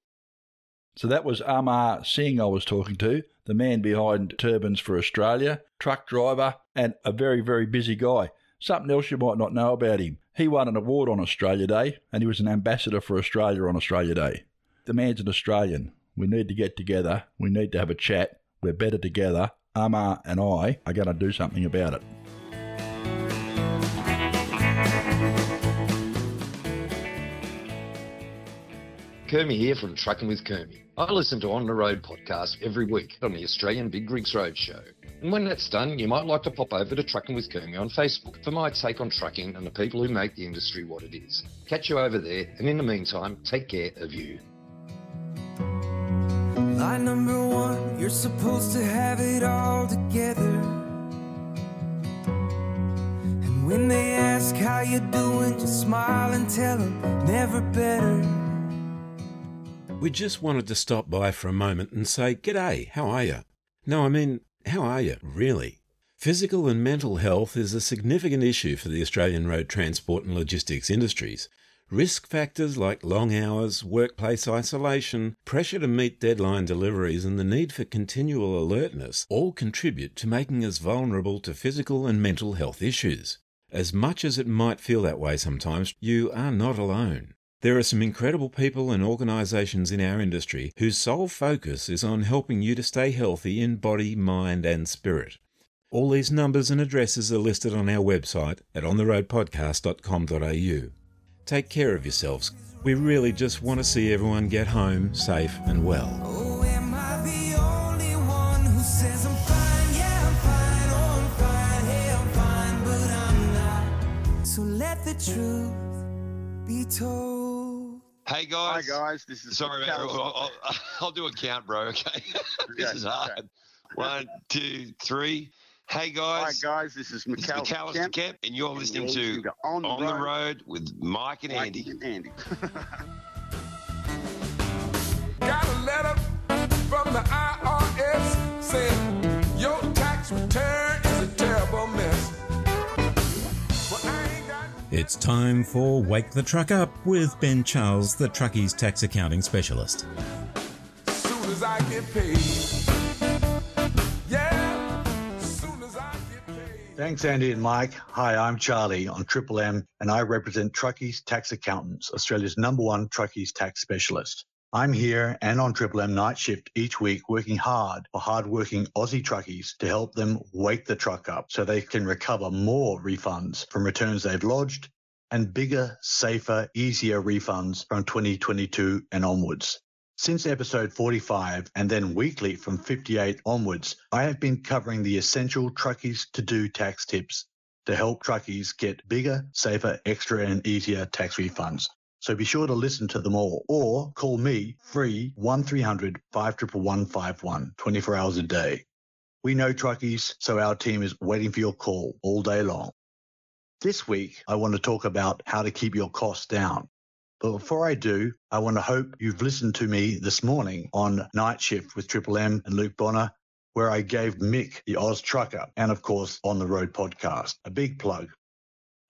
So that was Amar Singh I was talking to, the man behind Turbans for Australia, truck driver, and a very, very busy guy. Something else you might not know about him. He won an award on Australia Day, and he was an ambassador for Australia on Australia Day. The man's an Australian. We need to get together. We need to have a chat. We're better together. Amar and I are going to do something about it. Kermie here from Trucking with Kermie. I listen to On the Road podcast every week on the Australian Big Rigs Road Show. And when that's done, you might like to pop over to Trucking with Kermie on Facebook for my take on trucking and the people who make the industry what it is. Catch you over there, and in the meantime, take care of you. Line number one, you're supposed to have it all together. And when they ask how you're doing, just smile and tell them never better. We just wanted to stop by for a moment and say, G'day, how are you? No, I mean, how are you, really? Physical and mental health is a significant issue for the Australian road transport and logistics industries. Risk factors like long hours, workplace isolation, pressure to meet deadline deliveries, and the need for continual alertness all contribute to making us vulnerable to physical and mental health issues. As much as it might feel that way sometimes, you are not alone. There are some incredible people and organisations in our industry whose sole focus is on helping you to stay healthy in body, mind, and spirit. All these numbers and addresses are listed on our website at ontheroadpodcast.com.au. Take care of yourselves. We really just want to see everyone get home safe and well. Oh, am I the only one who says I'm fine? Yeah, fine. Oh, fine. Hey, I'm fine, but I'm not. So let the truth be told. Hey guys. Hi guys, this is Sorry, mate. I'll, I'll, I'll do a count, bro. Okay. [laughs] this Okay, is hard. One, two, three. Hey guys. Hi guys. guys, this is This McAlister McAlister Kemp, Kemp, and you're and listening you're to to On the On the Road. Road with Mike and Mike Andy. and Andy. [laughs] Got a letter from the IRS saying your tax return is a terrible mess. Well, I ain't got It's time for Wake the Truck Up with Ben Charles, the Truckies tax accounting specialist. soon as I get paid. Thanks, Andy and Mike. Hi, I'm Charlie on Triple M, and I represent Truckies Tax Accountants, Australia's number one Truckies tax specialist. I'm here and on Triple M night shift each week working hard for hardworking Aussie truckies to help them wake the truck up so they can recover more refunds from returns they've lodged and bigger, safer, easier refunds from 2022 and onwards. Since episode 45 and then weekly from 58 onwards, I have been covering the essential truckies to do tax tips to help truckies get bigger, safer, extra and easier tax refunds. So be sure to listen to them all or call me free 1300 5151 24 hours a day. We know truckies, so our team is waiting for your call all day long. This week, I want to talk about how to keep your costs down. But before I do, I want to hope you've listened to me this morning on Night Shift with Triple M and Luke Bona, where I gave Mick the Oz Trucker and, of course, On the Road podcast. A big plug.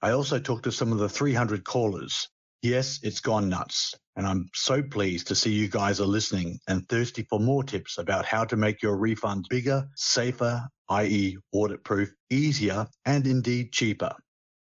I also talked to some of the 300 callers. Yes, it's gone nuts. And I'm so pleased to see you guys are listening and thirsty for more tips about how to make your refund bigger, safer, i.e., audit proof, easier, and indeed cheaper.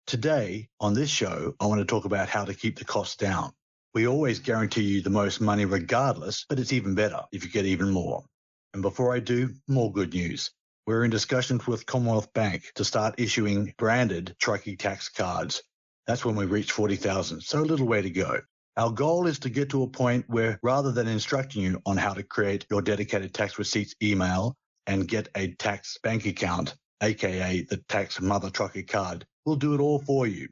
Today, on this show, I want to talk about how to keep the costs down. We always guarantee you the most money regardless, but it's even better if you get even more. And before I do, more good news. We're in discussions with Commonwealth Bank to start issuing branded Truckee tax cards. That's when we reach 40,000, so a little way to go. Our goal is to get to a point where rather than instructing you on how to create your dedicated tax receipts email and get a tax bank account, aka the tax mother trucker card, we'll do it all for you.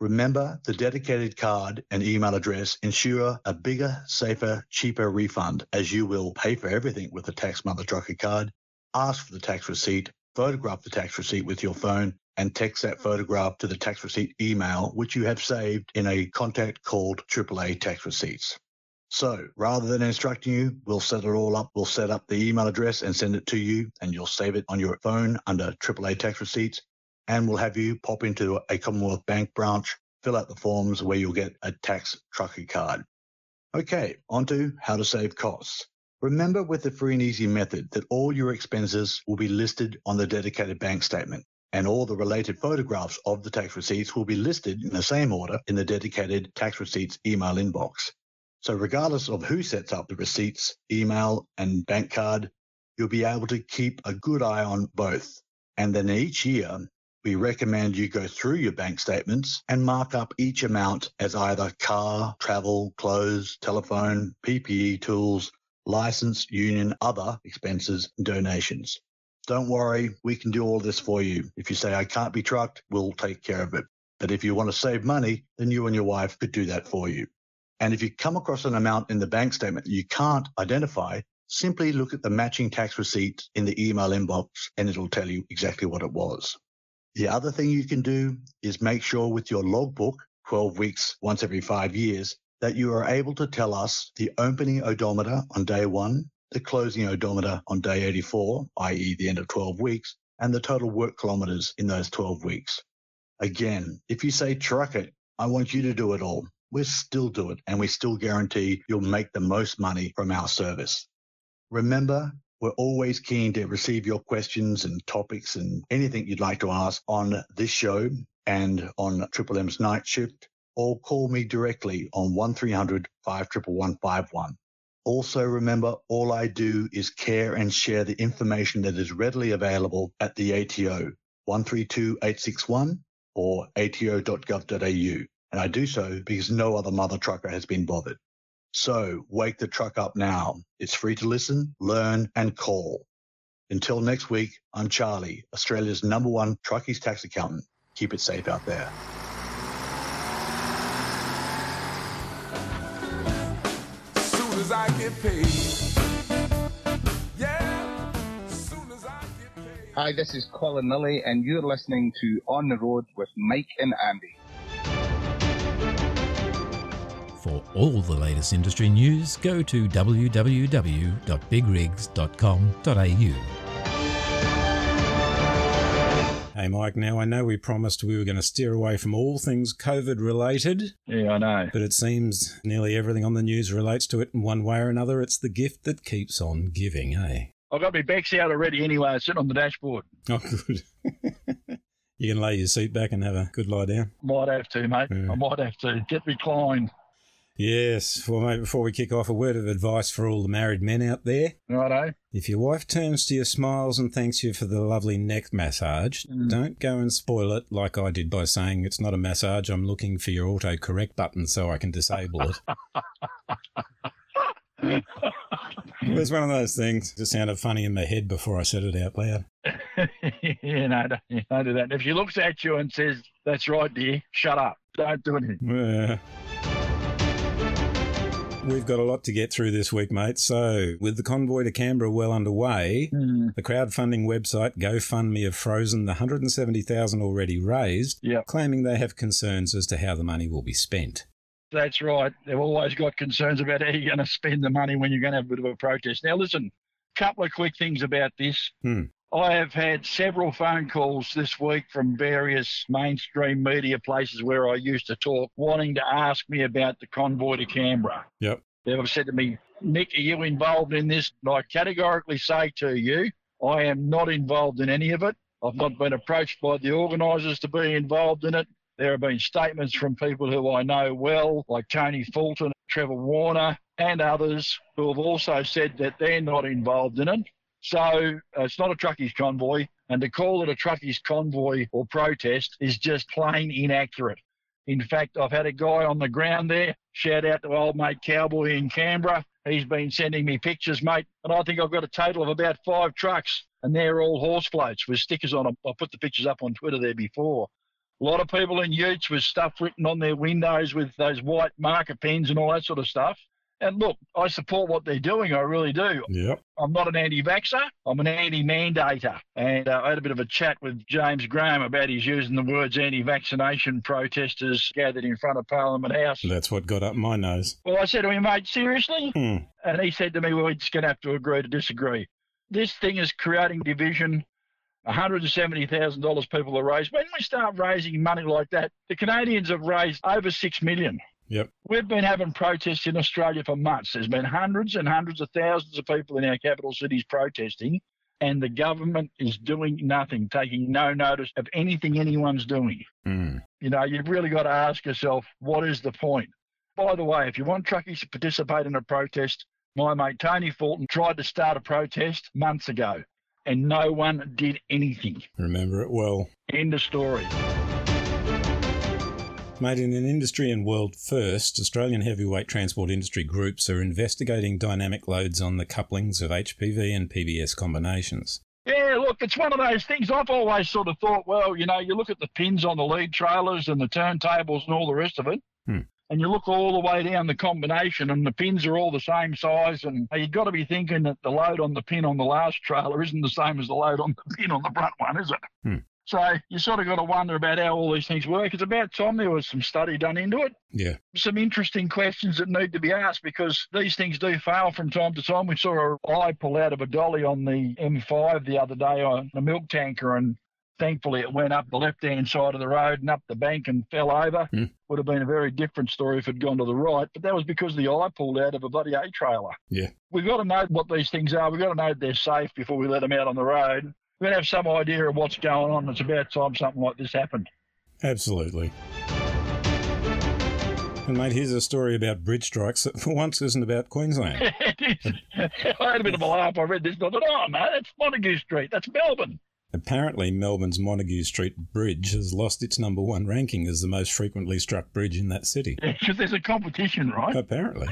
Remember, the dedicated card and email address ensure a bigger, safer, cheaper refund as you will pay for everything with the tax mother trucker card, ask for the tax receipt, photograph the tax receipt with your phone, and text that photograph to the tax receipt email, which you have saved in a contact called AAA Tax Receipts. So rather than instructing you, we'll set it all up. We'll set up the email address and send it to you, and you'll save it on your phone under AAA Tax Receipts. And we'll have you pop into a Commonwealth Bank branch, fill out the forms where you'll get a tax trucker card. Okay, on to how to save costs. Remember with the free and easy method that all your expenses will be listed on the dedicated bank statement and all the related photographs of the tax receipts will be listed in the same order in the dedicated tax receipts email inbox. So regardless of who sets up the receipts, email and bank card, you'll be able to keep a good eye on both. And then each year, we recommend you go through your bank statements and mark up each amount as either car, travel, clothes, telephone, PPE tools, license, union, other expenses, donations. Don't worry, we can do all this for you. If you say, I can't be trucked, we'll take care of it. But if you want to save money, then you and your wife could do that for you. And if you come across an amount in the bank statement you can't identify, simply look at the matching tax receipt in the email inbox and it'll tell you exactly what it was. The other thing you can do is make sure with your logbook, 12 weeks once every five years, that you are able to tell us the opening odometer on day one, the closing odometer on day 84, i.e. the end of 12 weeks, and the total work kilometers in those 12 weeks. Again, if you say truck it, I want you to do it all. We'll still do it and we still guarantee you'll make the most money from our service. Remember, we're always keen to receive your questions and topics and anything you'd like to ask on this show and on Triple M's night shift or call me directly on 1300 5151. Also remember, all I do is care and share the information that is readily available at the ATO 132861 or ato.gov.au. And I do so because no other mother trucker has been bothered. So wake the truck up now. It's free to listen, learn, and call. Until next week, I'm Charlie, Australia's number one truckies tax accountant. Keep it safe out there. Soon as I get paid. Yeah. Soon as I get paid. Hi, this is Colin Lilly, and you're listening to On the Road with Mike and Andy. For all the latest industry news, go to www.bigrigs.com.au. Hey, Mike, now I know we promised we were going to steer away from all things COVID related. Yeah, I know. But it seems nearly everything on the news relates to it in one way or another. It's the gift that keeps on giving, eh? I've got my backs out already anyway, sitting on the dashboard. Oh, good. [laughs] you can lay your seat back and have a good lie down. Might have to, mate. I might have to. Get reclined. Yes. Well, mate, before we kick off, a word of advice for all the married men out there. Righto. If your wife turns to you, smiles, and thanks you for the lovely neck massage, mm. don't go and spoil it like I did by saying it's not a massage. I'm looking for your autocorrect button so I can disable it. it was one of those things. It sounded funny in my head before I said it out loud. [laughs] yeah, no, don't, don't do that. If she looks at you and says, that's right, dear, shut up. Don't do anything. Yeah. We've got a lot to get through this week, mate. So, with the convoy to Canberra well underway, the crowdfunding website GoFundMe have frozen the 170,000 already raised, Yep. claiming they have concerns as to how the money will be spent. That's right. They've always got concerns about how you're going to spend the money when you're going to have a bit of a protest. Now, listen, couple of quick things about this. Hmm. I have had several phone calls this week from various mainstream media places where I used to talk, wanting to ask me about the convoy to Canberra. Yep. They've said to me, Nick, are you involved in this? And I categorically say to you, I am not involved in any of it. I've not been approached by the organisers to be involved in it. There have been statements from people who I know well, like Tony Fulton, Trevor Warner, and others, who have also said that they're not involved in it. So uh, it's not a truckies convoy, and to call it a truckies convoy or protest is just plain inaccurate. In fact, I've had a guy on the ground there. Shout out to old mate Cowboy in Canberra. He's been sending me pictures, mate, and I think I've got a total of about five trucks, and they're all horse floats with stickers on them. I put the pictures up on Twitter there before. A lot of people in utes with stuff written on their windows with those white marker pens and all that sort of stuff. And look, I support what they're doing. I really do. Yep. I'm not an anti-vaxxer. I'm an anti-mandator. And uh, I had a bit of a chat with James Graham about his using the words anti-vaccination protesters gathered in front of Parliament House. That's what got up my nose. Well, I said to him, mate, seriously? Hmm. And he said to me, well, we're just going to have to agree to disagree. This thing is creating division. $170,000 people are raised. When we start raising money like that, the Canadians have raised over $6 million. Yep. We've been having protests in Australia for months. There's been hundreds and hundreds of thousands of people in our capital cities protesting, and the government is doing nothing, taking no notice of anything anyone's doing. Hmm. You know, you've really got to ask yourself, what is the point? By the way, if you want truckies to participate in a protest, my mate Tony Fulton tried to start a protest months ago, and no one did anything. Remember it well. End of story. Made in an industry and world first, Australian heavyweight transport industry groups are investigating dynamic loads on the couplings of HPV and PBS combinations. Yeah, look, it's one of those things I've always sort of thought, well, you know, you look at the pins on the lead trailers and the turntables and all the rest of it, Hmm. and you look all the way down the combination and the pins are all the same size, and you've got to be thinking that the load on the pin on the last trailer isn't the same as the load on the pin on the front one, is it? Hmm. So you sort of got to wonder about how all these things work. It's about time there was some study done into it Yeah. some interesting questions that need to be asked because these things do fail from time to time. We saw a eye pull out of a dolly on the M5 the other day on a milk tanker, and thankfully it went up the left hand side of the road and up the bank and fell over. Hmm. Would have been a very different story if it had gone to the right, but that was because the eye pulled out of a bloody A trailer. Yeah. We've got to know what these things are. We've got to know they're safe before we let them out on the road. We've got to have some idea of what's going on. It's about time something like this happened. Absolutely. And mate, here's a story about bridge strikes that [laughs] for once isn't about Queensland. [laughs] I had a bit of a laugh. I read this and I thought, oh, no, that's Montague Street. That's Melbourne. Apparently, Melbourne's Montague Street Bridge has lost its number one ranking as the most frequently struck bridge in that city. [laughs] Because there's a competition, right? Apparently.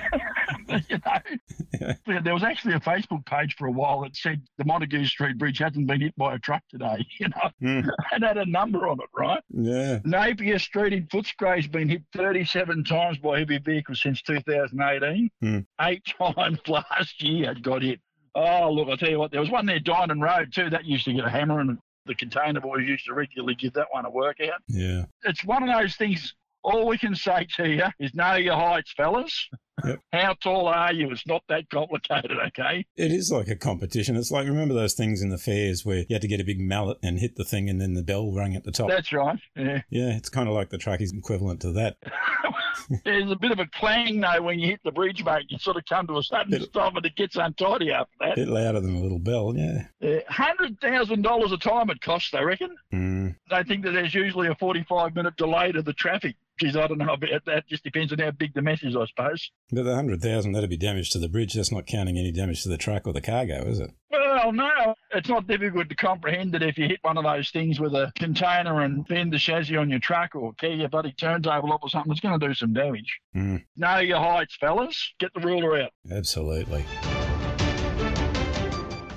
[laughs] you know, [laughs] there was actually a Facebook page for a while that said the Montague Street Bridge hasn't been hit by a truck today. [laughs] You know, Hmm. and had a number on it, right? Yeah. Napier Street in Footscray's been hit 37 times by heavy vehicles since 2018. Hmm. Eight times last year it got hit. Oh, look, I'll tell you what, there was one there, Dynon Road, too. That used to get a hammer, and the container boys used to regularly give that one a workout. Yeah. It's one of those things, all we can say to you is know your heights, fellas. Yep. How tall are you? It's not that complicated, okay? It is like a competition. It's like, remember those things in the fairs where you had to get a big mallet and hit the thing and then the bell rang at the top? That's right. Yeah. yeah, it's kind of like the truckies equivalent to that. [laughs] There's a bit of a clang, though, when you hit the bridge, mate. You sort of come to a sudden stop and it gets untidy after that. A bit louder than a little bell, yeah. Uh, $100,000 a time it costs, I reckon. Mm. They think that there's usually a 45 minute delay to the traffic. Geez, I don't know about that. Just depends on how big the mess is, I suppose. But the 100,000, that'd be damage to the bridge. That's not counting any damage to the truck or the cargo, is it? Well, no, it's not difficult to comprehend that if you hit one of those things with a container and bend the chassis on your truck or tear your bloody turntable up or something, it's going to do some damage. Mm. Know your heights, fellas. Get the ruler out. Absolutely.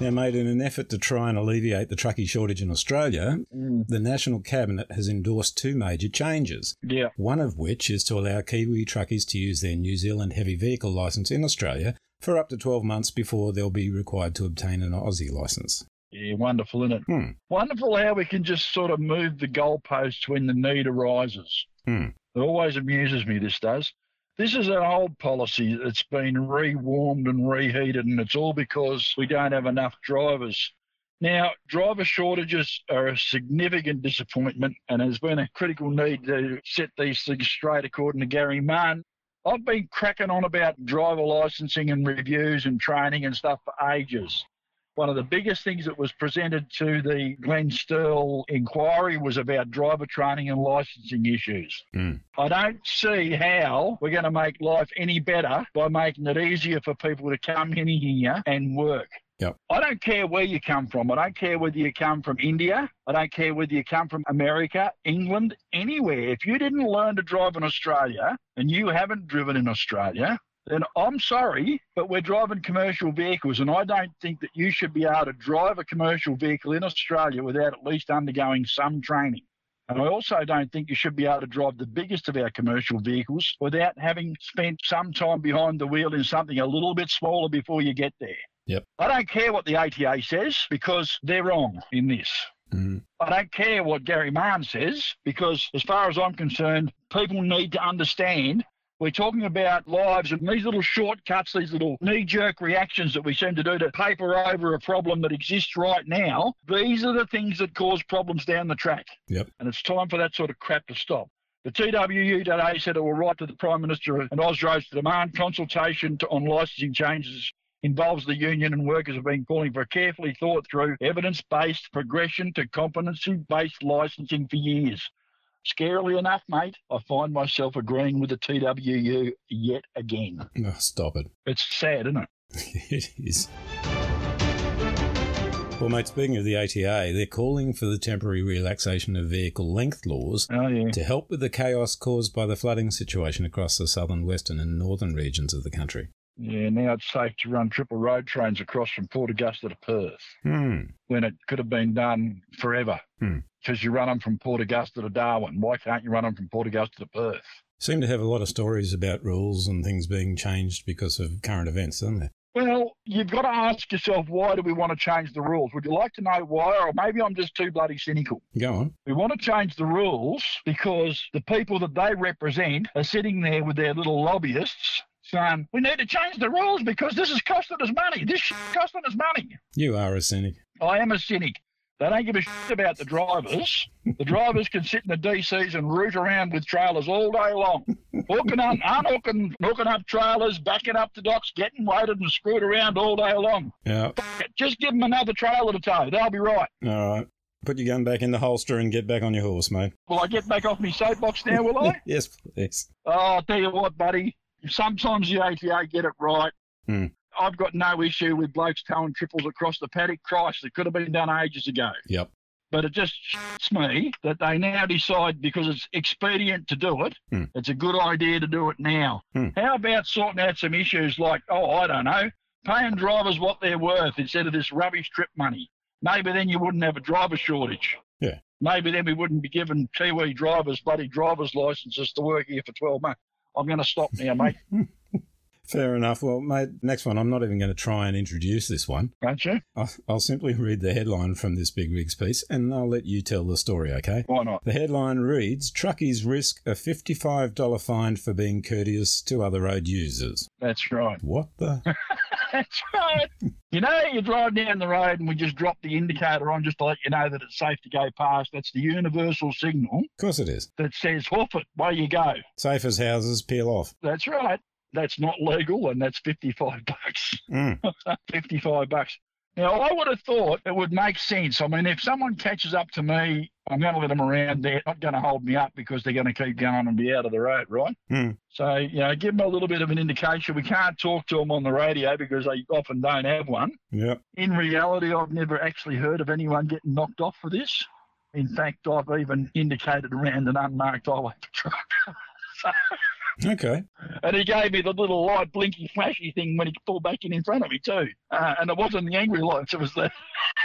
Now, mate, in an effort to try and alleviate the truckie shortage in Australia, the National Cabinet has endorsed two major changes. Yeah. One of which is to allow Kiwi truckies to use their New Zealand heavy vehicle licence in Australia for up to 12 months before they'll be required to obtain an Aussie licence. Yeah, wonderful, isn't it? Hmm. Wonderful how we can just sort of move the goalposts when the need arises. Hmm. It always amuses me, this does. This is an old policy that's been rewarmed and reheated, and it's all because we don't have enough drivers. Now, driver shortages are a significant disappointment, and there's been a critical need to set these things straight, according to Gary Mann. I've been cracking on about driver licensing and reviews and training and stuff for ages. One of the biggest things that was presented to the Glenn Sterle inquiry was about driver training and licensing issues. Hmm. I don't see how we're going to make life any better by making it easier for people to come in here and work. Yep. I don't care where you come from. I don't care whether you come from India. I don't care whether you come from America, England, anywhere. If you didn't learn to drive in Australia and you haven't driven in Australia, then I'm sorry, but we're driving commercial vehicles, and I don't think that you should be able to drive a commercial vehicle in Australia without at least undergoing some training. And I also don't think you should be able to drive the biggest of our commercial vehicles without having spent some time behind the wheel in something a little bit smaller before you get there. Yep. I don't care what the ATA says because they're wrong in this. Mm-hmm. I don't care what Gary Mann says because, as far as I'm concerned, people need to understand we're talking about lives and these little shortcuts, these little knee jerk reactions that we seem to do to paper over a problem that exists right now. These are the things that cause problems down the track. Yep. And it's time for that sort of crap to stop. The TWU today said it will write to the Prime Minister and to demand consultation to, on licensing changes involves the union and workers have been calling for a carefully thought through evidence based progression to competency based licensing for years. Scarily enough, mate, I find myself agreeing with the TWU yet again. Oh, stop it. It's sad, isn't it? [laughs] it is. Well, mate, speaking of the ATA, they're calling for the temporary relaxation of vehicle length laws Oh, yeah. to help with the chaos caused by the flooding situation across the southern, western, and northern regions of the country. Yeah, now it's safe to run triple road trains across from Port Augusta to Perth Hmm. when it could have been done forever. Hmm. Because you run them from Port Augusta to Darwin. Why can't you run them from Port Augusta to Perth? Seem to have a lot of stories about rules and things being changed because of current events, don't they? Well, you've got to ask yourself, why do we want to change the rules? Would you like to know why? Or maybe I'm just too bloody cynical. Go on. We want to change the rules because the people that they represent are sitting there with their little lobbyists saying, we need to change the rules because this is costing us money. This shit costing us money. You are a cynic. I am a cynic. They don't give a shit about the drivers. The drivers can sit in the DCs and root around with trailers all day long, hooking on, unhooking, hooking up trailers, backing up to docks, getting loaded and screwed around all day long. Yeah. Just give them another trailer to tow. They'll be right. All right. Put your gun back in the holster and get back on your horse, mate. Will I get back off my soapbox now, will I? [laughs] yes, please. Oh, I'll tell you what, buddy. Sometimes the ATA get it right. Hmm. I've got no issue with blokes towing triples across the paddock. Christ, it could have been done ages ago. Yep. But it just shits me that they now decide because it's expedient to do it, Hmm. it's a good idea to do it now. Hmm. How about sorting out some issues like, oh, I don't know, paying drivers what they're worth instead of this rubbish trip money? Maybe then you wouldn't have a driver shortage. Yeah. Maybe then we wouldn't be giving Kiwi drivers bloody driver's licenses to work here for 12 months. I'm going to stop now, mate. [laughs] Fair enough. Well, mate, next one, I'm not even going to try and introduce this one. Won't you? I'll, I'll simply read the headline from this Big Rigs piece and I'll let you tell the story, okay? Why not? The headline reads Truckies risk a $55 fine for being courteous to other road users. That's right. What the? [laughs] That's right. You know, you drive down the road and we just drop the indicator on just to let you know that it's safe to go past. That's the universal signal Of course it is. that says, hoof it, way you go. Safe as houses, peel off. That's right. That's not legal and that's 55 bucks. Mm. [laughs] 55 bucks. Now, I would have thought it would make sense. I mean, if someone catches up to me, I'm going to let them around. They're not going to hold me up because they're going to keep going and be out of the road, right? Hmm. So, you know, give them a little bit of an indication. We can't talk to them on the radio because they often don't have one. Yep. In reality, I've never actually heard of anyone getting knocked off for this. In fact, I've even indicated around an unmarked highway patrol. [laughs] Okay. and he gave me the little light blinky flashy thing when he pulled back in in front of me too. Uh, and it wasn't the angry lights; it was the [laughs]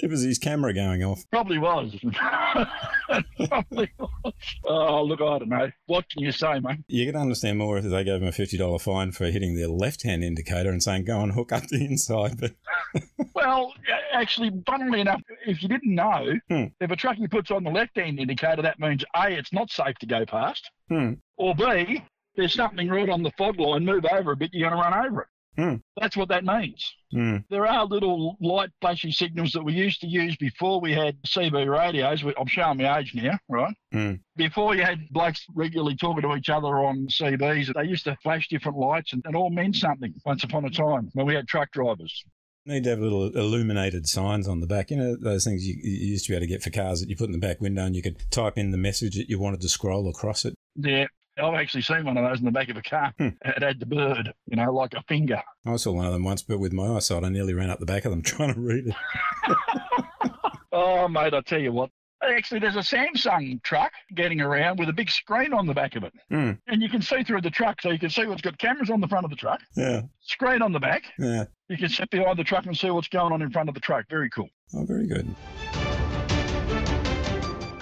It was his camera going off. probably was. [laughs] probably was. Oh, look, I don't know. What can you say, mate? You can understand more if they gave him a $50 fine for hitting their left hand indicator and saying, go and hook up the inside. But [laughs] Well, actually, funnily enough, if you didn't know, Hmm. if a truckie puts on the left-hand indicator, that means A, it's not safe to go past, Hmm. or B, there's something right on the fog line, move over a bit, you're going to run over it. Hmm. That's what that means. Mm. There are little light flashing signals that we used to use before we had CB radios. I'm showing my age now, right? Mm. Before you had blokes regularly talking to each other on CBs, they used to flash different lights and it all meant something once upon a time when we had truck drivers. Need to have little illuminated signs on the back. You know, those things you, you used to be able to get for cars that you put in the back window and you could type in the message that you wanted to scroll across it. Yeah, I've actually seen one of those in the back of a car. It had the bird, you know, like a finger. I saw one of them once, but with my eyesight, I nearly ran up the back of them [laughs] trying to read it. [laughs] Oh, mate, I tell you what. Actually, there's a Samsung truck getting around with a big screen on the back of it. Hmm. And you can see through the truck, so you can see what's got cameras on the front of the truck, Yeah, screen on the back. yeah. You can sit behind the truck and see what's going on in front of the truck. Very cool. Oh, very good.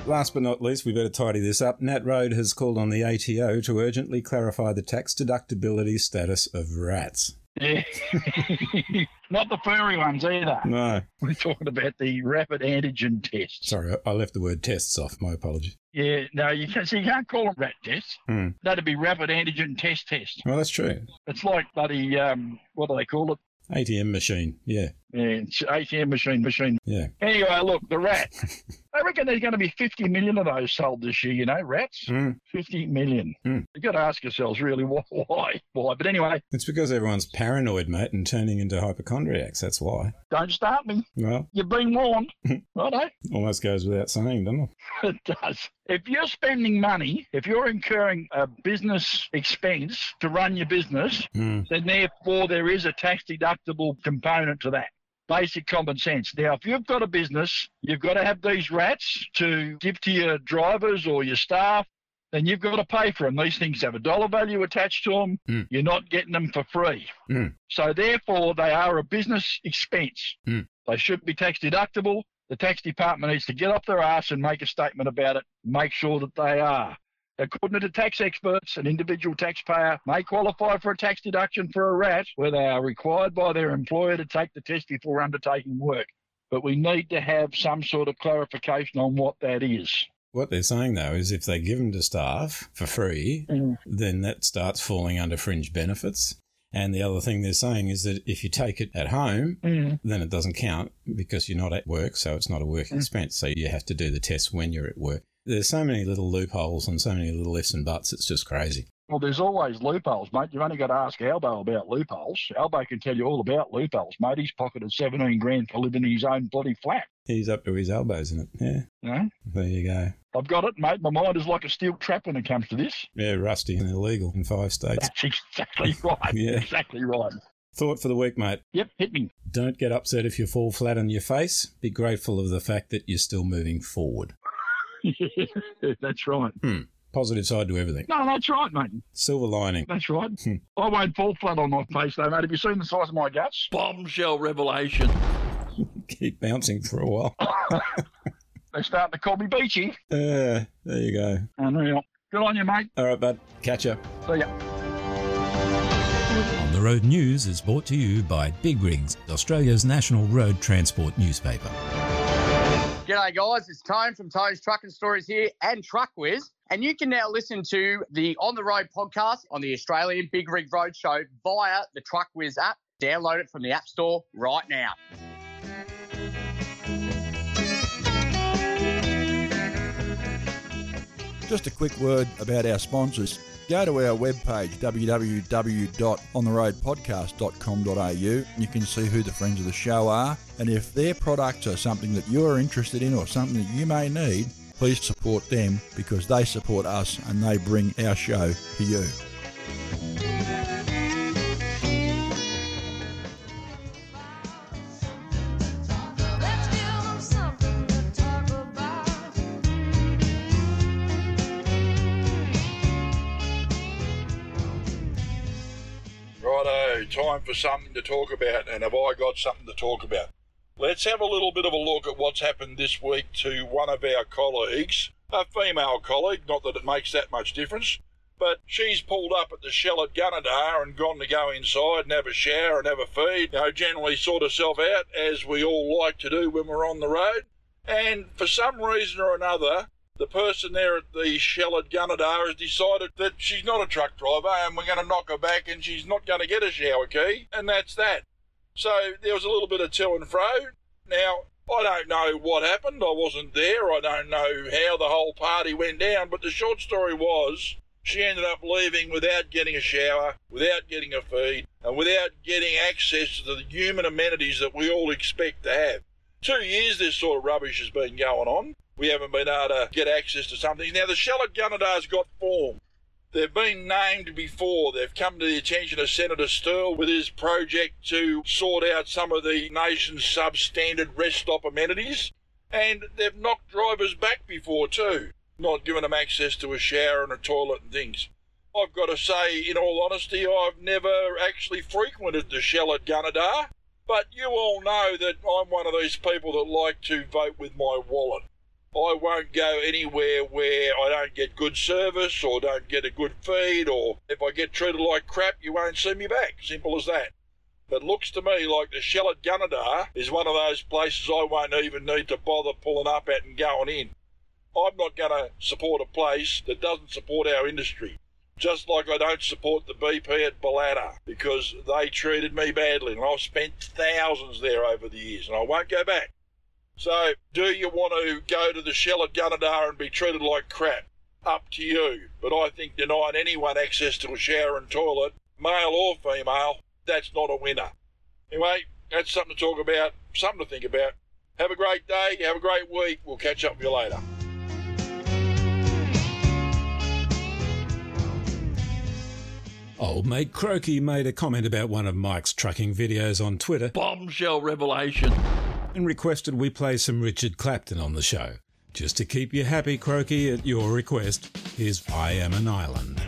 Last but not least, we better tidy this up. NatRoad has called on the ATO to urgently clarify the tax deductibility status of rats. Yeah. [laughs] Not the furry ones either. No, [laughs] We're talking about the rapid antigen test. sorry, I left the word tests off. My apology. Yeah, no, you can't, so you can't call them rat tests. Hmm. That'd be rapid antigen test test. Well, that's true. It's like bloody, um, what do they call it? ATM machine. Yeah, Yeah, ATM machine, machine. yeah. Anyway, look, the rat. [laughs] I reckon there's going to be 50 million of those sold this year, you know, rats. Hmm. 50 million. Hmm. You've got to ask yourselves, really, [laughs] wh- why? Why? But anyway, It's because everyone's paranoid, mate, and turning into hypochondriacs. That's why. don't start me. Well, You've been warned. [laughs] Righto? almost goes without saying, doesn't it? It does. If you're spending money, if you're incurring a business expense to run your business, Hmm. then therefore there is a tax deductible component to that. Basic common sense. Now, if you've got a business, you've got to have these rats to give to your drivers or your staff, then you've got to pay for them. These things have a dollar value attached to them. Mm. You're not getting them for free. Mm. So, therefore, they are a business expense. Mm. They should be tax deductible. The tax department needs to get off their ass and make a statement about it, make sure that they are. According to tax experts, an individual taxpayer may qualify for a tax deduction for a rat where they are required by their employer to take the test before undertaking work. But we need to have some sort of clarification on what that is. What they're saying, though, is if they give them to staff for free, then that starts falling under fringe benefits. And the other thing they're saying is that if you take it at home, Mm. then it doesn't count because you're not at work, so it's not a work expense. So you have to do the test when you're at work. There's so many little loopholes and so many little ifs and buts, it's just crazy. Well, there's always loopholes, mate. You've only got to ask Albo about loopholes. Albo can tell you all about loopholes, mate. He's pocketed 17 grand for living in his own bloody flat. He's up to his elbows in it. Yeah, know? there you go. I've got it, mate. My mind is like a steel trap when it comes to this. Yeah, rusty and illegal in five states. That's exactly [laughs] right. Yeah. Exactly right. Thought for the week, mate. Yep, hit me. Don't get upset if you fall flat on your face. Be grateful of the fact that you're still moving forward. [laughs] that's right. Hmm. Positive side to everything. No, that's right, mate. Silver lining. That's right. Hmm. I won't fall flat on my face, though, mate. Have you seen the size of my guts? Bombshell revelation. [laughs] Keep bouncing for a while. [laughs] They're starting to call me Beachy. Uh, there you go. Unreal. Good on you, mate. All right, bud. Catch ya. See ya. On the Road News is brought to you by Big Rigs, Australia's national road transport newspaper. G'day, guys. It's Tone from Tone's Trucking Stories here and Truck Whiz. And you can now listen to the On the Road podcast on the Australian Big Rig Road Show via the Truck Whiz app. Download it from the App Store right now. Just a quick word about our sponsors. Go to our webpage, www.ontheroadpodcast.com.au. You can see who the friends of the show are. And if their products are something that you're interested in or something that you may need, please support them because they support us and they bring our show to you. For something to talk about, and have I got something to talk about? Let's have a little bit of a look at what's happened this week to one of our colleagues, a female colleague, not that it makes that much difference, but she's pulled up at the Shell at Gunnedah and gone to go inside and have a shower and have a feed, you know, generally sort herself out, as we all like to do when we're on the road. And for some reason or another, the person there at the Shell at Gunnedah has decided that she's not a truck driver and we're going to knock her back and she's not going to get a shower key, and that's that. So there was a little bit of to and fro. Now, I don't know what happened. I wasn't there. I don't know how the whole party went down, but the short story was she ended up leaving without getting a shower, without getting a feed, and without getting access to the human amenities that we all expect to have. Two years this sort of rubbish has been going on. We haven't been able to get access to some things. Now, the Shell at Gunnedah's got form. They've been named before. They've come to the attention of Senator Sterle with his project to sort out some of the nation's substandard rest stop amenities. And they've knocked drivers back before too, not giving them access to a shower and a toilet and things. I've got to say, in all honesty, I've never actually frequented the Shell at Gunnedah, but you all know that I'm one of these people that like to vote with my wallet. I won't go anywhere where I don't get good service or don't get a good feed, or if I get treated like crap, you won't see me back. Simple as that. It looks to me like the Shell at Gunnedah is one of those places I won't even need to bother pulling up at and going in. I'm not going to support a place that doesn't support our industry. Just like I don't support the BP at Ballata because they treated me badly and I've spent thousands there over the years and I won't go back. So, do you want to go to the Shell at Gunnedah and be treated like crap? Up to you. But I think denying anyone access to a shower and toilet, male or female, that's not a winner. Anyway, that's something to talk about, something to think about. Have a great day, have a great week. We'll catch up with you later. Old mate Croaky made a comment about one of Mike's trucking videos on Twitter. Bombshell revelation. And requested we play some Richard Clapton on the show. Just to keep you happy, Croaky, at your request, here's I Am an Island.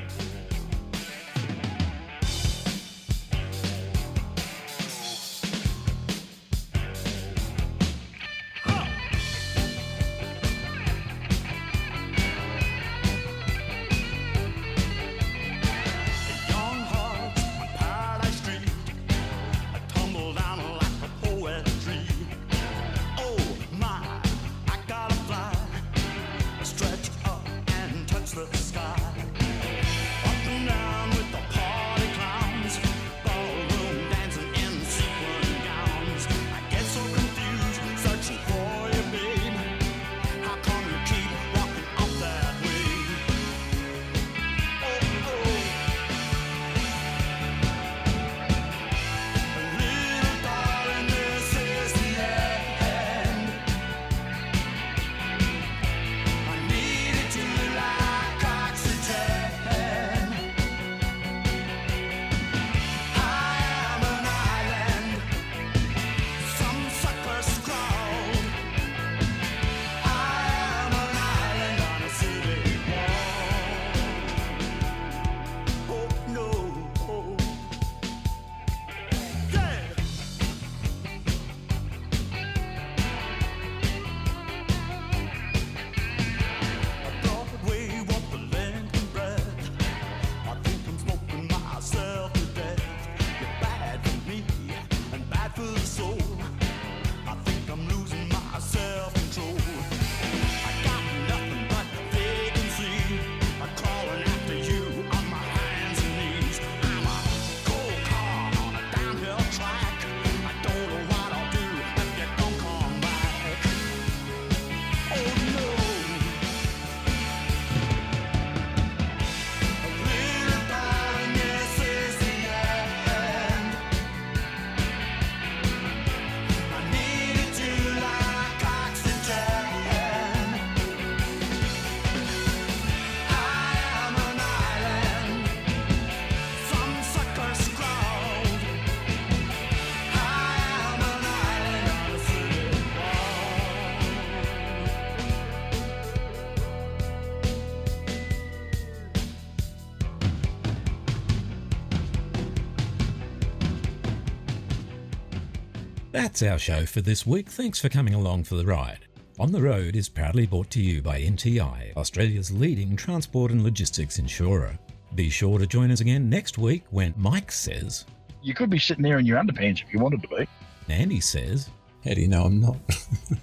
That's our show for this week. Thanks for coming along for the ride. On the Road is proudly brought to you by NTI, Australia's leading transport and logistics insurer. Be sure to join us again next week when Mike says, You could be sitting there in your underpants if you wanted to be. Andy says, How do you know I'm not?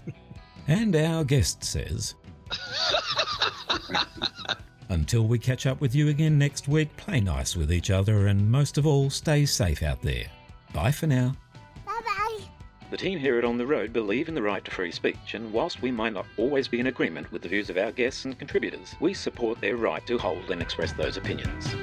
[laughs] and our guest says, [laughs] Until we catch up with you again next week, play nice with each other and most of all, stay safe out there. Bye for now. The team here at On the Road believe in the right to free speech, and whilst we might not always be in agreement with the views of our guests and contributors, we support their right to hold and express those opinions.